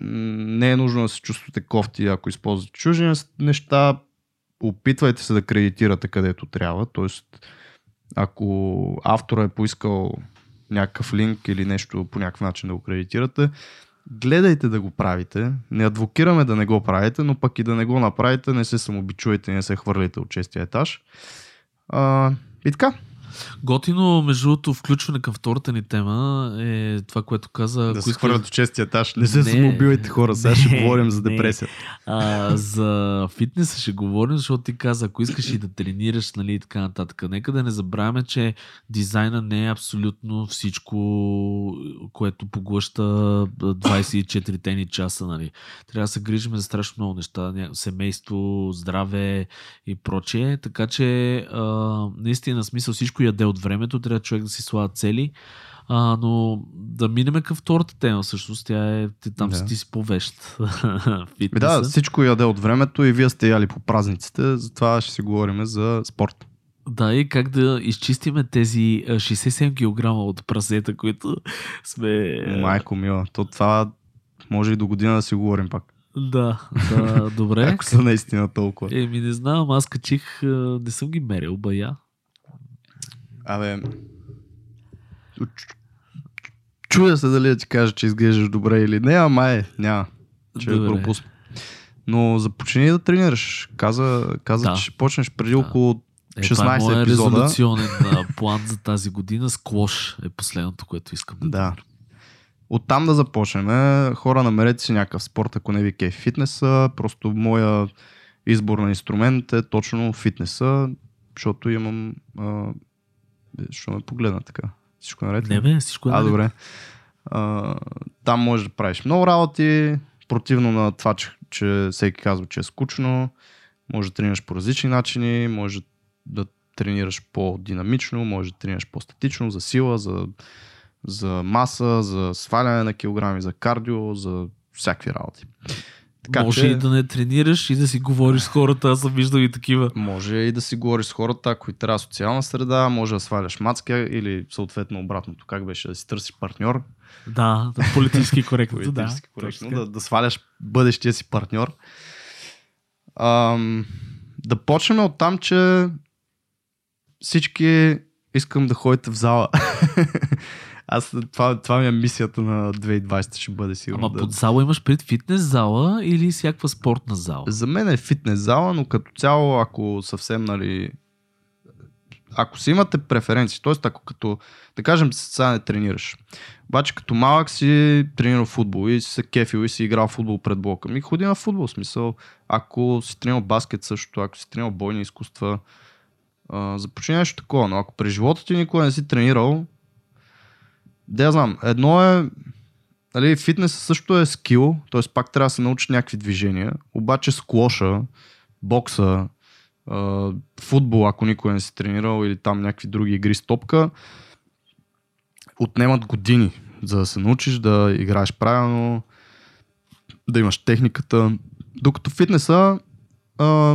не е нужно да се чувствате кофти, ако използвате чужди неща опитвайте се да кредитирате където трябва. Тоест, ако автора е поискал някакъв линк или нещо по някакъв начин да го кредитирате, гледайте да го правите. Не адвокираме да не го правите, но пък и да не го направите, не се самобичуйте, не се хвърляйте от честия етаж. А, и така, Готино, между другото, включване към втората ни тема е това, което каза. Да ако се искаш- хвърлят от честия етаж. Не се самоубивайте хора, сега ще говорим за депресия. А, за фитнеса ще говорим, защото ти каза, ако искаш и да тренираш, нали, и така нататък. Нека да не забравяме, че дизайна не е абсолютно всичко, което поглъща 24 тени часа, нали. Трябва да се грижим за страшно много неща, семейство, здраве и прочее. Така че, а, наистина, смисъл всичко яде от времето, трябва човек да си слага цели. А, но да минем към втората тема, всъщност. Тя е, ти, там Да. си ти си повещ. Да, всичко яде от времето и вие сте яли по празниците, затова ще си говорим за спорт. Да, и как да изчистиме тези а, 67 кг от прасета, които сме... Майко мила, то това може и до година да си говорим пак. Да, да, добре. Ако са наистина толкова. Еми, не знам, аз качих, не съм ги мерил, бая. Абе, чу- чудя се дали да ти кажа, че изглеждаш добре или не, ама е, няма. Ще Добре. пропусна. Но започни да тренираш. Каза, каза Да. че ще почнеш преди Да. около Е, това е 16 епизода. резолюционен план за тази година. Склош е последното, което искам да Да. Оттам да започнем. Хора, намерете си някакъв спорт, ако не ви кеф фитнеса. Просто моя избор на инструмент е точно фитнеса, защото имам... А, що ме погледна така? Всичко наред? ли? Не бе, всичко е А, наред. добре. А, там можеш да правиш много работи, противно на това, че, че всеки казва, че е скучно. Може да тренираш по различни начини, може да тренираш по-динамично, може да тренираш по-статично, за сила, за, за маса, за сваляне на килограми, за кардио, за всякакви работи. Така Може че, и да не тренираш и да си говориш с хората, аз съм виждал и такива. може и да си говориш с хората, ако и трябва социална среда, може да сваляш мацка или съответно обратното, как беше да си търсиш партньор. Да, да политически коректно. да, Политически точно коректно, да, да сваляш бъдещия си партньор. Ам, Да почнем от там, че всички искам да ходите в зала. Аз това, това ми е мисията на 2020 ще бъде сигурно. Ама да... под зала имаш пред фитнес зала или всякаква спортна зала? За мен е фитнес зала, но като цяло, ако съвсем, нали, ако си имате преференции, т.е. ако като, да кажем, сега не тренираш, обаче като малък си тренирал футбол и си се кефил и си играл футбол пред блока, ми ходи на футбол, смисъл, ако си тренирал баскет също, ако си тренирал бойни изкуства, започни нещо такова, но ако през живота ти никога не си тренирал, да я знам, едно е, нали, фитнес също е скил, т.е. пак трябва да се научиш някакви движения, обаче склоша, бокса, футбол, ако никой не си тренирал или там някакви други игри с топка, отнемат години, за да се научиш да играеш правилно, да имаш техниката. Докато фитнеса,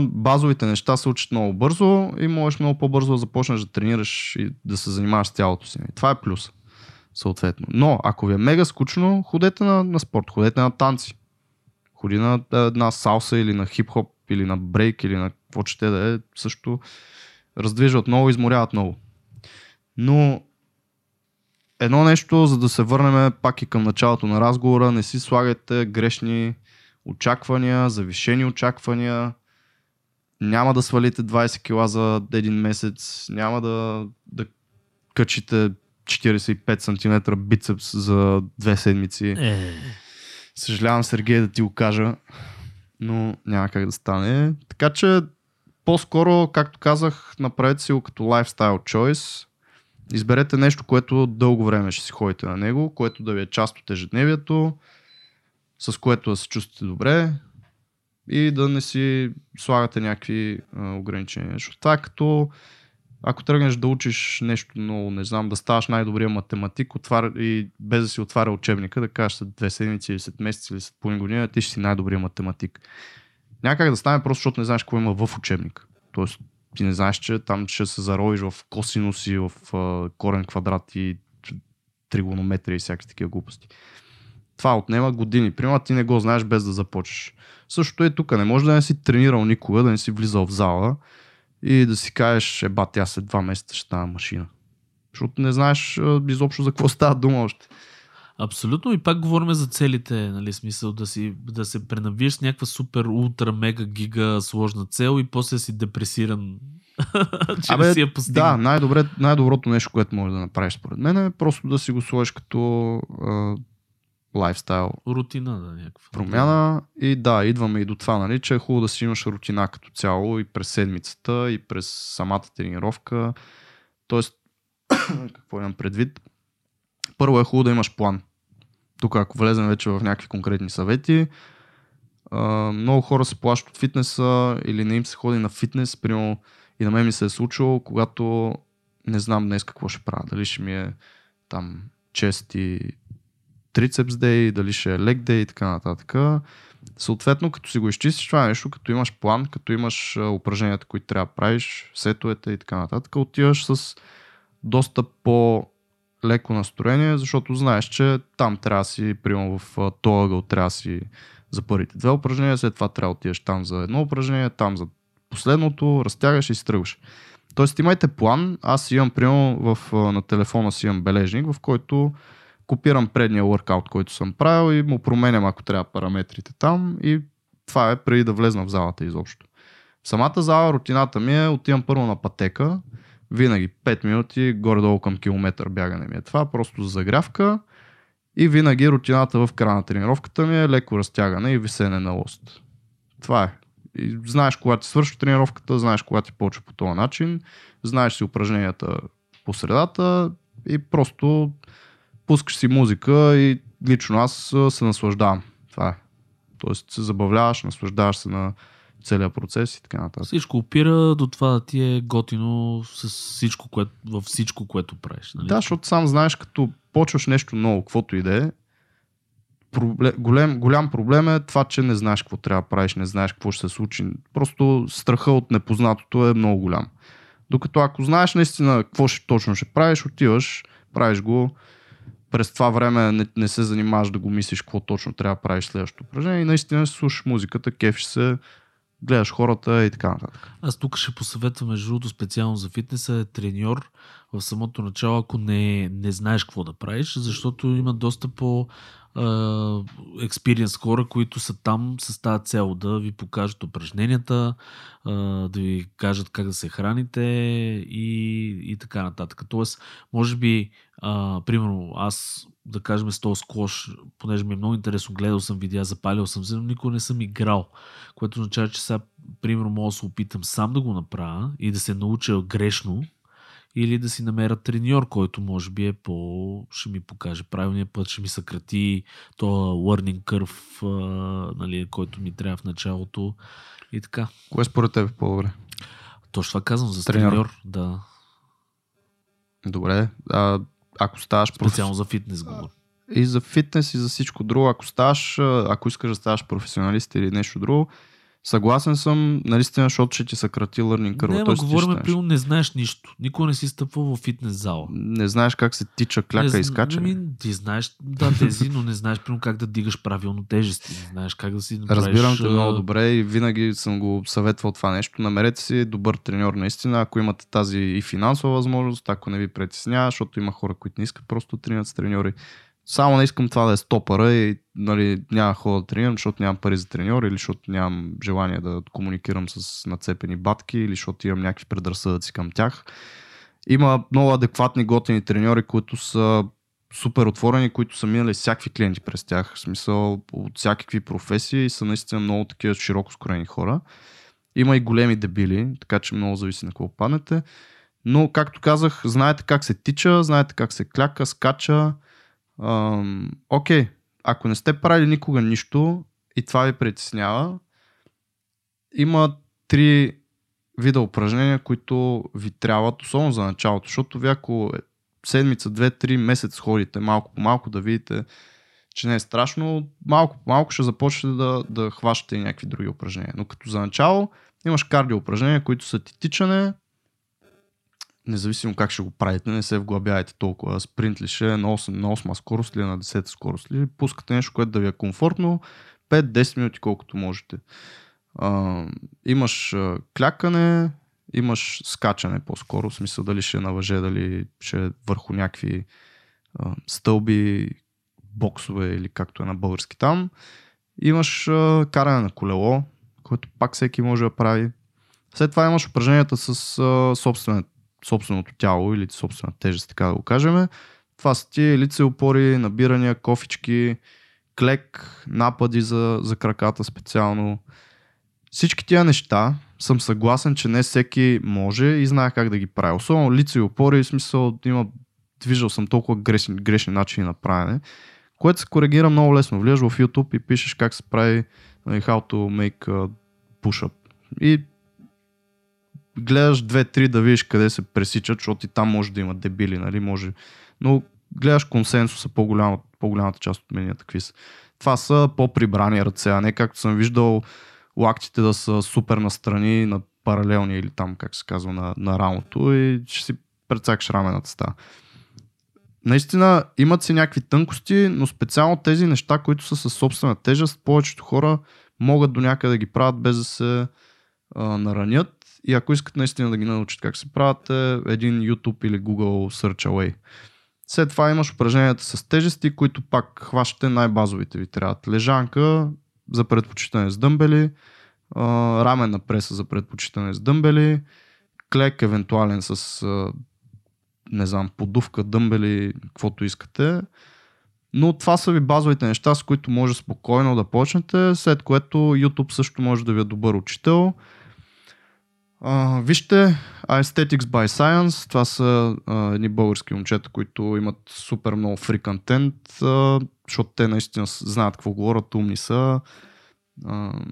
базовите неща се учат много бързо и можеш много по-бързо да започнеш да тренираш и да се занимаваш с тялото си. Това е плюс, съответно. Но ако ви е мега скучно, ходете на, на спорт, ходете на танци. Ходи на една салса или на хип-хоп или на брейк или на какво че да е, също раздвижват много, изморяват много. Но едно нещо, за да се върнем пак и към началото на разговора, не си слагайте грешни очаквания, завишени очаквания. Няма да свалите 20 кила за един месец, няма да, да качите 45 см бицепс за две седмици. Е, Съжалявам, Сергей, да ти го кажа, но няма как да стане. Така че, по-скоро, както казах, направете си го като lifestyle choice. Изберете нещо, което дълго време ще си ходите на него, което да ви е част от ежедневието, с което да се чувствате добре и да не си слагате някакви а, ограничения. Защото това е като ако тръгнеш да учиш нещо много, не знам, да ставаш най-добрия математик отваря, и без да си отваря учебника, да кажеш след две седмици или след месец или след половин година, ти ще си най-добрия математик. Някак да стане просто, защото не знаеш какво има в учебник. Тоест, ти не знаеш, че там ще се заровиш в косинуси, в а, корен квадрат и тригонометрия и всякакви такива глупости. Това отнема години. Примерно ти не го знаеш без да започнеш. Същото е тук. Не може да не си тренирал никога, да не си влизал в зала и да си кажеш, е ба, тя след два месеца ще става машина. Защото не знаеш изобщо за какво става дума още. Абсолютно и пак говорим за целите, нали, смисъл да, си, да се пренавиеш с някаква супер, ултра, мега, гига сложна цел и после си депресиран, че Абе, си я постигнал. Да, най-добре, най-доброто нещо, което можеш да направиш според мен е просто да си го сложиш като а, лайфстайл Рутина, да, някаква. промяна. И да, идваме и до това, нали, че е хубаво да си имаш рутина като цяло и през седмицата, и през самата тренировка. Тоест, какво имам предвид? Първо е хубаво да имаш план. Тук, ако влезем вече в някакви конкретни съвети, много хора се плащат от фитнеса или не им се ходи на фитнес. Примерно и на мен ми се е случило, когато не знам днес какво ще правя. Дали ще ми е там чест и трицепс дей, дали ще е лег дей и така нататък. Съответно, като си го изчистиш това нещо, като имаш план, като имаш упражненията, които трябва да правиш, сетовете и така нататък, отиваш с доста по леко настроение, защото знаеш, че там трябва да си, примерно в този ъгъл трябва да си за първите две упражнения, след това трябва да отидеш там за едно упражнение, там за последното, разтягаш и си тръгваш. Тоест имайте план, аз имам, примерно, в, на телефона си имам бележник, в който копирам предния workout, който съм правил и му променям, ако трябва параметрите там и това е преди да влезна в залата изобщо. В самата зала рутината ми е, отивам първо на пътека, винаги 5 минути, горе-долу към километър бягане ми е това, просто за загрявка и винаги рутината в края на тренировката ми е леко разтягане и висене на лост. Това е. И знаеш кога ти свършва тренировката, знаеш кога ти почва по този начин, знаеш си упражненията по средата и просто пускаш си музика и лично аз се наслаждавам. Това е. Тоест се забавляваш, наслаждаваш се на целият процес и така нататък. Всичко опира до това да ти е готино с всичко, което, във всичко, което правиш. Нали? Да, защото сам знаеш, като почваш нещо ново, каквото и да е, голем, голям проблем е това, че не знаеш какво трябва да правиш, не знаеш какво ще се случи. Просто страха от непознатото е много голям. Докато ако знаеш наистина какво ще, точно ще правиш, отиваш, правиш го, през това време не, не се занимаваш да го мислиш какво точно трябва да правиш следващото упражнение и наистина слушаш музиката, кефиш се, гледаш хората и така нататък. Аз тук ще посъветвам, между другото, специално за фитнеса, е треньор в самото начало, ако не, не знаеш какво да правиш, защото има доста по експириенс хора, които са там с тази цел да ви покажат упражненията, да ви кажат как да се храните и, и така нататък. Тоест, може би, примерно, аз да кажем с този склош, понеже ми е много интересно, гледал съм видеа, запалил съм се, но никога не съм играл, което означава, че сега, примерно, мога да се опитам сам да го направя и да се науча грешно, или да си намеря треньор, който може би е по... ще ми покаже правилния път, ще ми съкрати то learning curve, а, нали, който ми трябва в началото и така. Кое според теб е по-добре? Точно това казвам за треньор. треньор да. Добре. А, ако ставаш... Специално проф... за фитнес говоря. И за фитнес и за всичко друго. Ако ставаш, ако искаш да ставаш професионалист или нещо друго, Съгласен съм, наистина, защото ще ти съкрати learning curve. Не, но говорим, при не знаеш нищо. Никой не си стъпва в фитнес зала. Не знаеш как се тича, кляка не, и скача. Ми, ти знаеш, да, тези, но не знаеш примерно как да дигаш правилно тежести. Не знаеш как да си направиш... Разбирам те много добре и винаги съм го съветвал това нещо. Намерете си добър треньор наистина, ако имате тази и финансова възможност, ако не ви притеснява, защото има хора, които не искат просто тренират с треньори само не искам това да е стопъра и нали, няма хора да тренирам, защото нямам пари за треньор или защото нямам желание да комуникирам с нацепени батки или защото имам някакви предразсъдъци към тях. Има много адекватни готини треньори, които са супер отворени, които са минали всякакви клиенти през тях, в смисъл от всякакви професии и са наистина много такива широко скорени хора. Има и големи дебили, така че много зависи на какво паднете. Но, както казах, знаете как се тича, знаете как се кляка, скача, окей, okay, ако не сте правили никога нищо и това ви притеснява, има три вида упражнения, които ви трябват, особено за началото, защото ви ако е седмица, две, три месец ходите малко по малко да видите, че не е страшно, малко по малко ще започнете да, да хващате и някакви други упражнения. Но като за начало имаш кардио упражнения, които са ти тичане, независимо как ще го правите, не се вглъбявайте толкова. Спринт ли ще е на 8, на 8 скорост или на 10 скорост ли. Пускате нещо, което да ви е комфортно. 5-10 минути колкото можете. А, имаш клякане, имаш скачане по-скоро, в смисъл дали ще е на въже, дали ще е върху някакви а, стълби, боксове или както е на български там. Имаш а, каране на колело, което пак всеки може да прави. След това имаш упражненията с а, собствената собственото тяло или собствена тежест, така да го кажем. Това са ти лице опори, набирания, кофички, клек, напади за, за краката специално. Всички тия неща съм съгласен, че не всеки може и знае как да ги прави. Особено лице и опори, в смисъл има, виждал съм толкова грешни, грешни начини на правене, което се коригира много лесно. Влияш в YouTube и пишеш как се прави нали, how to make push-up. И гледаш две-три да видиш къде се пресичат, защото и там може да има дебили, нали, може. Но гледаш консенсуса, по-голяма, по-голямата част от менията какви. Това са по-прибрани ръце, а не както съм виждал лактите да са супер настрани, на паралелни или там, как се казва, на, на рамото и ще си прецакаш рамената става. Наистина имат си някакви тънкости, но специално тези неща, които са със собствена тежест, повечето хора могат до някъде да ги правят без да се а, наранят и ако искат наистина да ги научат как се правят, е един YouTube или Google Search Away. След това имаш упражненията с тежести, които пак хващате най-базовите ви трябват. Лежанка за предпочитане с дъмбели, раменна преса за предпочитане с дъмбели, клек евентуален с не знам, подувка, дъмбели, каквото искате. Но това са ви базовите неща, с които може спокойно да почнете, след което YouTube също може да ви е добър учител. Uh, вижте, Aesthetics by Science, това са uh, едни български момчета, които имат супер много фри контент, uh, защото те наистина знаят какво говорят, умни са. Uh,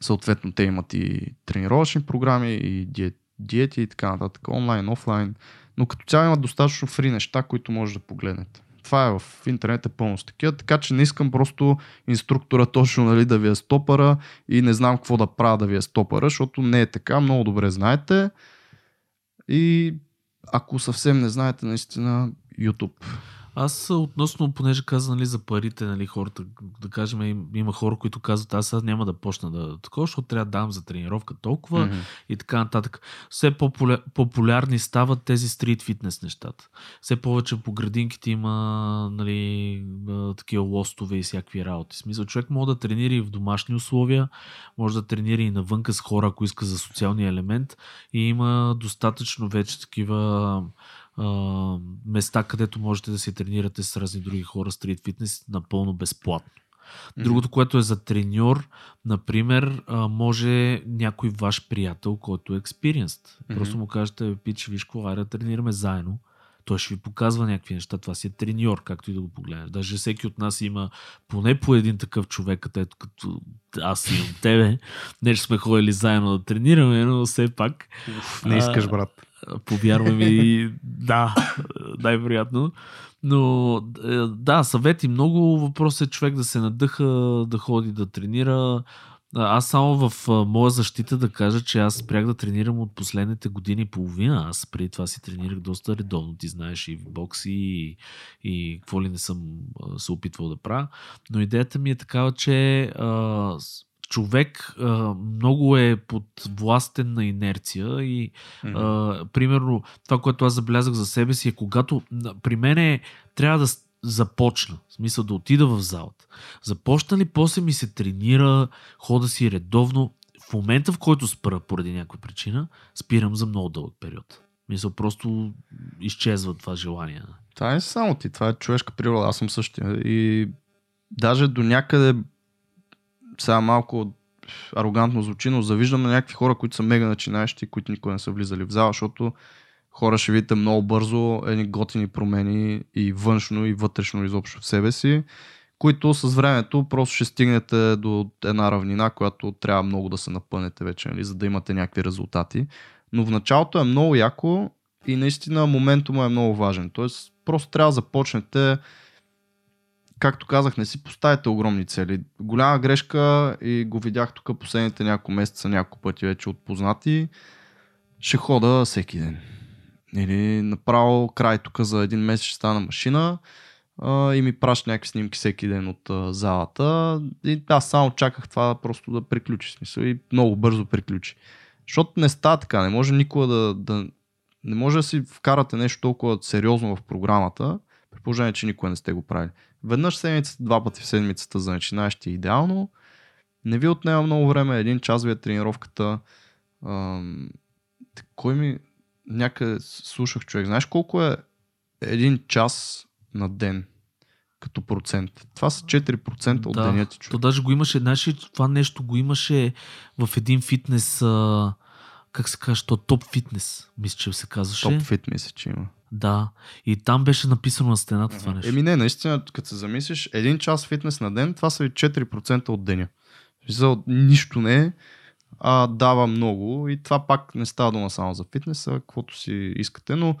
съответно, те имат и тренировъчни програми, и диет, диети и така нататък, онлайн, офлайн, но като цяло имат достатъчно фри неща, които може да погледнете това е в интернет е пълно с такива, така че не искам просто инструктора точно нали, да ви е стопъра и не знам какво да правя да ви е стопъра, защото не е така, много добре знаете. И ако съвсем не знаете, наистина YouTube. Аз относно, понеже каза нали, за парите, нали, хората, да кажем, им, има хора, които казват, аз сега няма да почна да такова, защото трябва да дам за тренировка толкова mm-hmm. и така нататък. Все популя, популярни стават тези стрит фитнес нещата. Все повече по градинките има нали, такива лостове и всякакви работи. Смисъл, човек може да тренира и в домашни условия, може да тренира и навънка с хора, ако иска за социалния елемент и има достатъчно вече такива а, места, където можете да се тренирате с разни други хора, стрит фитнес, напълно безплатно. Другото, което е за треньор, например, може някой ваш приятел, който е experienced. Mm-hmm. Просто му кажете, пич, виж какво, айде да тренираме заедно. Той ще ви показва някакви неща. Това си е треньор, както и да го погледнеш. Даже всеки от нас има поне по един такъв човек, където като аз имам тебе. Не, че сме ходили заедно да тренираме, но все пак. Не искаш, брат. Повярвам ми, да, най-вероятно. Но е, да, съвети много. Въпрос е човек да се надъха, да ходи да тренира. Аз само в моя защита да кажа, че аз спрях да тренирам от последните години и половина. Аз преди това си тренирах доста редовно, ти знаеш, и в бокси, и, и какво ли не съм се опитвал да правя. Но идеята ми е такава, че а, човек а, много е под властен на инерция и mm-hmm. а, примерно това, което аз забелязах за себе си е когато при мен е, трябва да започна, в смисъл да отида в залата. Започна ли, после ми се тренира, хода си редовно. В момента, в който спра поради някаква причина, спирам за много дълъг период. Мисля, просто изчезва това желание. Това е само ти, това е човешка природа, аз съм същия. И даже до някъде сега малко арогантно звучи, но завиждам на някакви хора, които са мега начинаещи, които никога не са влизали в зала, защото хора ще видите много бързо едни готини промени и външно и вътрешно изобщо в себе си, които с времето просто ще стигнете до една равнина, която трябва много да се напънете вече, нали, за да имате някакви резултати. Но в началото е много яко и наистина моментум е много важен. Тоест просто трябва да започнете както казах, не си поставите огромни цели. Голяма грешка и го видях тук последните няколко месеца, няколко пъти вече от познати. Ще хода всеки ден. Или направо край тук за един месец ще стана машина и ми праща някакви снимки всеки ден от залата. И аз само чаках това просто да приключи смисъл и много бързо приключи. Защото не става така, не може никога да, да не може да си вкарате нещо толкова сериозно в програмата, при положение, че никога не сте го правили. Веднъж седмицата, два пъти в седмицата за начинаещи е идеално. Не ви отнема много време, един час ви е тренировката. Ам, кой ми някъде слушах човек. Знаеш колко е един час на ден? като процент. Това са 4% от да, деня ти човек. То даже го имаше, знаеш, това нещо го имаше в един фитнес, а, как се казва, то топ фитнес, мисля, че се казваше. Топ фитнес, че има. Да. И там беше написано на стената това нещо. Еми не, наистина, като се замислиш, един час фитнес на ден, това са 4% от деня. За нищо не е, а дава много и това пак не става дума само за фитнеса, каквото си искате, но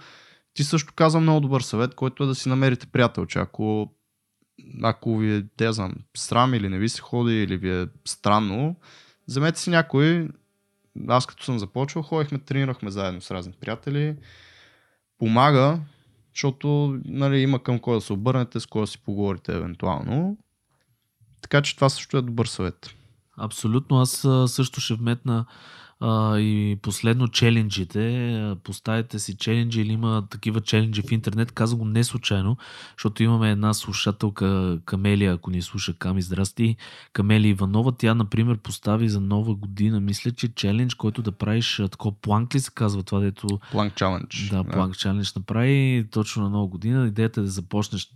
ти също каза много добър съвет, който е да си намерите приятелче. Ако, ако ви е, те знам, срам или не ви се ходи, или ви е странно, вземете си някой. Аз като съм започвал, ходихме, тренирахме заедно с разни приятели помага, защото нали, има към кой да се обърнете, с кой да си поговорите евентуално. Така че това също е добър съвет. Абсолютно. Аз също ще вметна а, и последно челенджите. Поставите си челенджи или има такива челенджи в интернет. Казвам го не случайно, защото имаме една слушателка Камелия, ако ни слуша Ками, здрасти. Камелия Иванова, тя, например, постави за нова година, мисля, че челендж, който да правиш такова планк ли се казва това, дето... Планк чалендж. Да, планк чалендж направи точно на нова година. Идеята е да започнеш,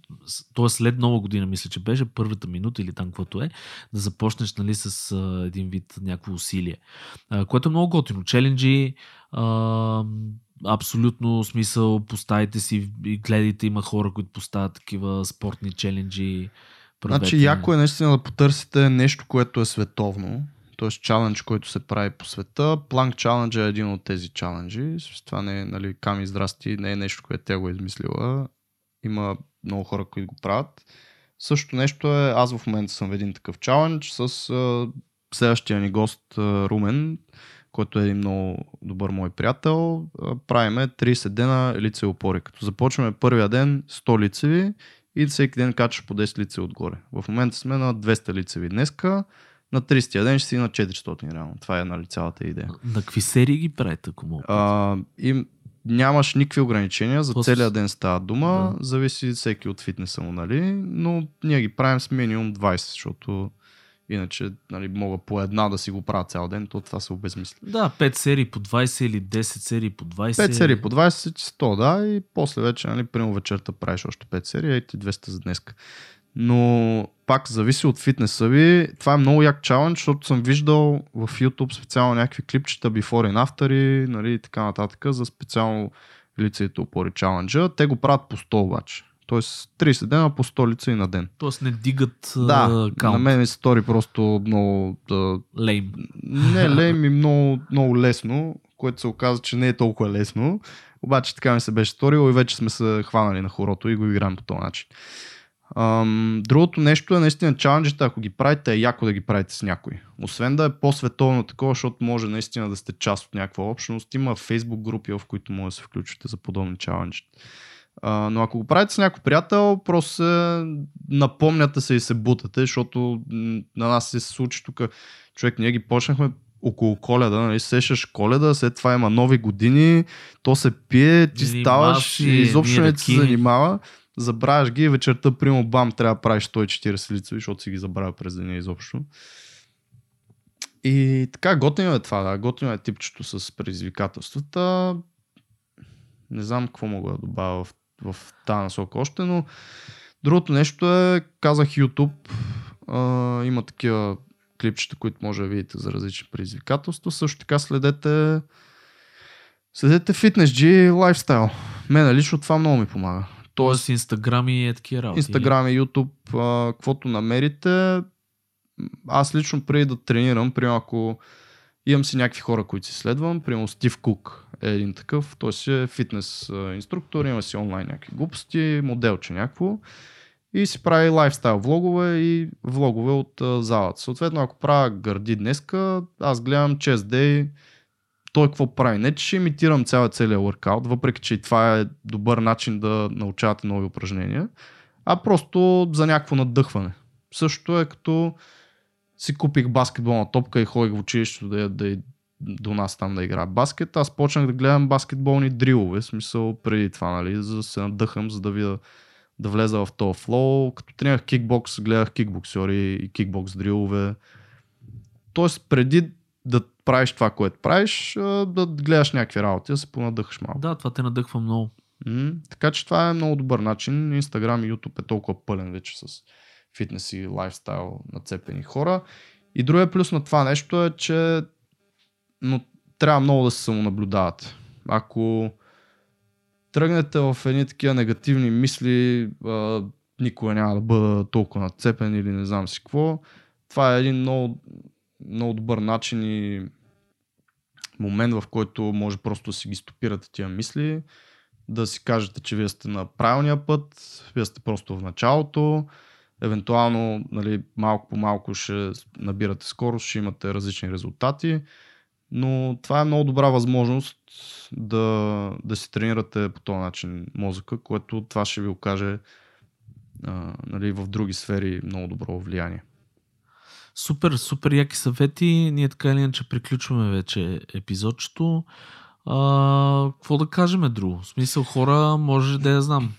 т.е. след нова година, мисля, че беше първата минута или там каквото е, да започнеш нали, с един вид някакво усилие. Което е много готино. Челенджи, а, абсолютно смисъл, поставите си и гледайте, има хора, които поставят такива спортни челенджи. Значи яко е наистина да потърсите нещо, което е световно, т.е. чалендж, който се прави по света. Планк чалендж е един от тези чаленджи. Това не е, нали, ками здрасти, не е нещо, което тя го е измислила. Има много хора, които го правят. Също нещо е, аз в момента съм в един такъв чалендж с следващия ни гост uh, Румен, който е един много добър мой приятел, правиме 30 дена лицеви опори. Като започваме първия ден 100 лицеви и всеки ден качваш по 10 лицеви отгоре. В момента сме на 200 лицеви днеска, на 30-я ден ще си на 400 реално. Това е нали цялата идея. На какви серии ги правите, ако мога? А, и нямаш никакви ограничения, за После- целия ден става дума, Да. зависи всеки от фитнеса му, нали? Но ние ги правим с минимум 20, защото иначе нали, мога по една да си го правя цял ден, то това се обезмисля. Да, 5 серии по 20 или 10 серии по 20. 5 серии по 20, 100, да, и после вече, нали, примерно вечерта правиш още 5 серии, и ти 200 за днеска. Но пак зависи от фитнеса ви. Това е много як чалендж, защото съм виждал в YouTube специално някакви клипчета before and after и нали, така нататък за специално лицето опори чаленджа. Те го правят по 100 обаче. Тоест 30 дена по 100 лица и на ден. Тоест не дигат Да, а, на каунт. мен ми се стори просто много да, Лейм. не лем и много, много лесно, което се оказа, че не е толкова лесно. Обаче така ми се беше сторило и вече сме се хванали на хорото и го играем по този начин. Ам, другото нещо е наистина чаленджите, ако ги правите, е яко да ги правите с някой. Освен да е по-световно такова, защото може наистина да сте част от някаква общност. Има Facebook групи, в които може да се включите за подобни чаленджи. А, но ако го правите с някой приятел, просто се напомняте се и се бутате, защото на нас се случи тук. Човек, ние ги почнахме около коледа, нали, сещаш коледа, след това има нови години, то се пие, ти Занимава ставаш и изобщо не ти се занимава, забравяш ги и вечерта, прямо бам, трябва да правиш 140 лицеви, защото си ги забравя през деня изобщо. И така, готино е това, да, готино е типчето с предизвикателствата. Не знам какво мога да добавя в, в тази насока още, но другото нещо е, казах YouTube, а, има такива клипчета, които може да видите за различни предизвикателства. Също така следете следете FitnessG лайфстайл. Мене лично това много ми помага. Тоест Инстаграм и е такива работи. Инстаграм и YouTube, а, каквото намерите. Аз лично преди да тренирам, примерно ако имам си някакви хора, които си следвам, примерно Стив Кук е един такъв, той си е фитнес инструктор, има си онлайн някакви глупости, моделче някакво и си прави лайфстайл влогове и влогове от залата. Съответно, ако правя гърди днеска, аз гледам chest day, той какво прави. Не, че ще имитирам цял целият workout, въпреки че и това е добър начин да научавате нови упражнения, а просто за някакво надъхване. Също е като си купих баскетболна топка и ходих в училището да, да, до нас там да играя баскет. Аз почнах да гледам баскетболни дрилове, смисъл преди това, нали, за да се надъхам, за да видя да влеза в този флоу. Като тренирах кикбокс, гледах кикбоксери и кикбокс дрилове. Тоест преди да правиш това, което правиш, да гледаш някакви работи, да се понадъхаш малко. Да, това те надъхва много. М, така че това е много добър начин. Инстаграм и YouTube е толкова пълен вече с фитнес и лайфстайл нацепени хора. И другия плюс на това нещо е, че но трябва много да се самонаблюдавате. Ако тръгнете в едни такива негативни мисли, а, никога няма да бъда толкова нацепен или не знам си какво, това е един много, много добър начин и момент, в който може просто да си ги стопирате тия мисли, да си кажете, че вие сте на правилния път, вие сте просто в началото, евентуално нали, малко по малко ще набирате скорост, ще имате различни резултати, но това е много добра възможност да, да си тренирате по този начин мозъка, което това ще ви окаже а, нали, в други сфери много добро влияние. Супер, супер яки съвети. Ние така или иначе приключваме вече епизодчето. А, какво да кажем друго? В смисъл хора, може да я знам.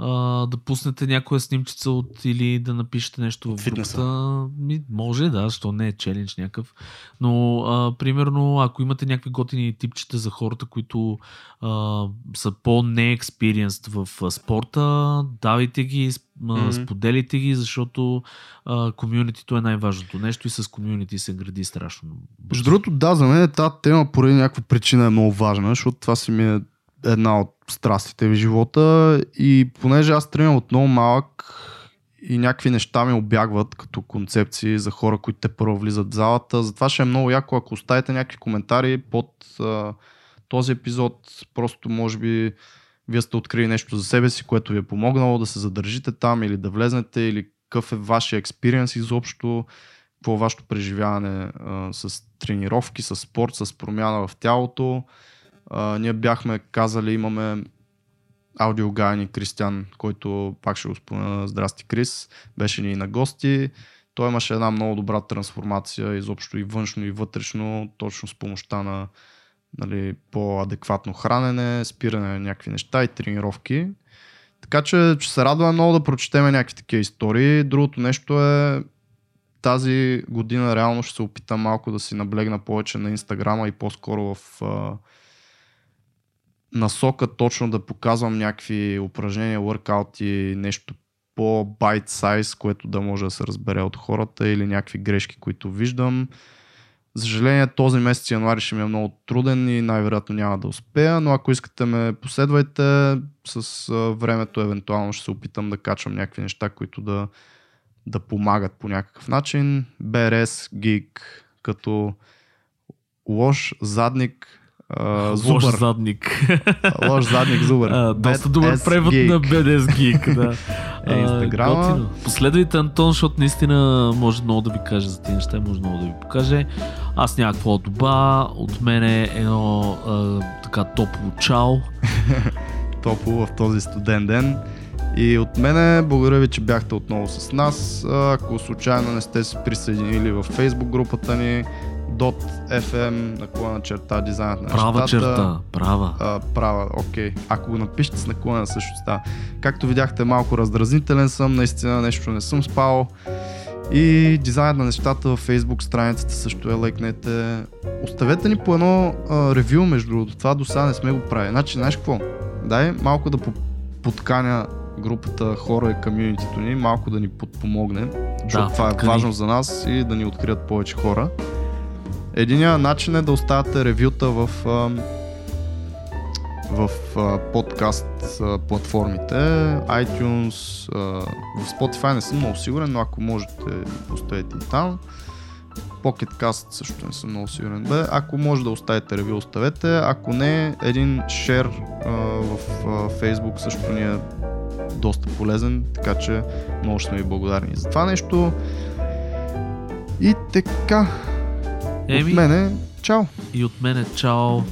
А, да пуснете някоя снимчица от или да напишете нещо в Фитнеса. групата. Ми, може, да, що не е челендж някакъв. Но, а, примерно, ако имате някакви готини типчета за хората, които а, са по-не-експириенст в а, спорта, давайте ги, Мгм. споделите ги, защото а, комюнитито е най-важното нещо и с комюнити се гради страшно. Между другото, да, за мен тази тема поради някаква причина е много важна, защото това си ми е една от страстите в живота и понеже аз тренирам от много малък и някакви неща ми обягват като концепции за хора, които те първо влизат в залата. Затова ще е много яко, ако оставите някакви коментари под а, този епизод. Просто може би вие сте открили нещо за себе си, което ви е помогнало да се задържите там или да влезнете или какъв е вашия експириенс изобщо, какво е вашето преживяване а, с тренировки, с спорт, с промяна в тялото. А, ние бяхме казали, имаме аудиогайни Кристиан, който пак ще го спомена, здрасти Крис, беше ни на гости. Той имаше една много добра трансформация, изобщо и външно и вътрешно, точно с помощта на нали, по-адекватно хранене, спиране на някакви неща и тренировки. Така че ще се радвам много да прочетем някакви такива истории. Другото нещо е тази година реално ще се опитам малко да си наблегна повече на Инстаграма и по-скоро в насока точно да показвам някакви упражнения, workout нещо по-байт сайз, което да може да се разбере от хората или някакви грешки, които виждам. За съжаление, този месец януари ще ми е много труден и най-вероятно няма да успея, но ако искате ме последвайте, с времето евентуално ще се опитам да качвам някакви неща, които да, да помагат по някакъв начин. BRS, Geek, като лош задник, Uh, Лош задник. Лош задник, зубър. Uh, доста добър превод geek. на BDS Geek, да. е, Инстаграма. Последвайте Антон, защото наистина може много да ви каже за тези неща, може много да ви покаже. Аз някакво доба, от мен е едно а, така топло чао. топло в този студен ден. И от мене, благодаря ви, че бяхте отново с нас. Ако случайно не сте се присъединили в Facebook групата ни, .fm наклона черта дизайнът на Права нещата. черта, права. А, права, окей. Okay. Ако го напишете с наклона също става. Както видяхте, малко раздразнителен съм, наистина нещо не съм спал. И дизайнът на нещата в Facebook страницата също е лайкнете. Оставете ни по едно а, ревю, между другото. Това до сега не сме го правили. Значи, знаеш какво? Дай малко да подканя групата хора и комьюнитито ни, малко да ни подпомогне, защото да, това е важно за нас и да ни открият повече хора. Единият начин е да оставяте ревюта в, в подкаст платформите, iTunes, в Spotify не съм много сигурен, но ако можете оставете и там. Pocketcast също не съм много сигурен. Бе, ако може да оставите ревю, оставете. Ако не, един шер в Facebook също ни е доста полезен, така че много ще ви благодарни за това нещо. И така, Еми, от мене, чао! И от мене, чао!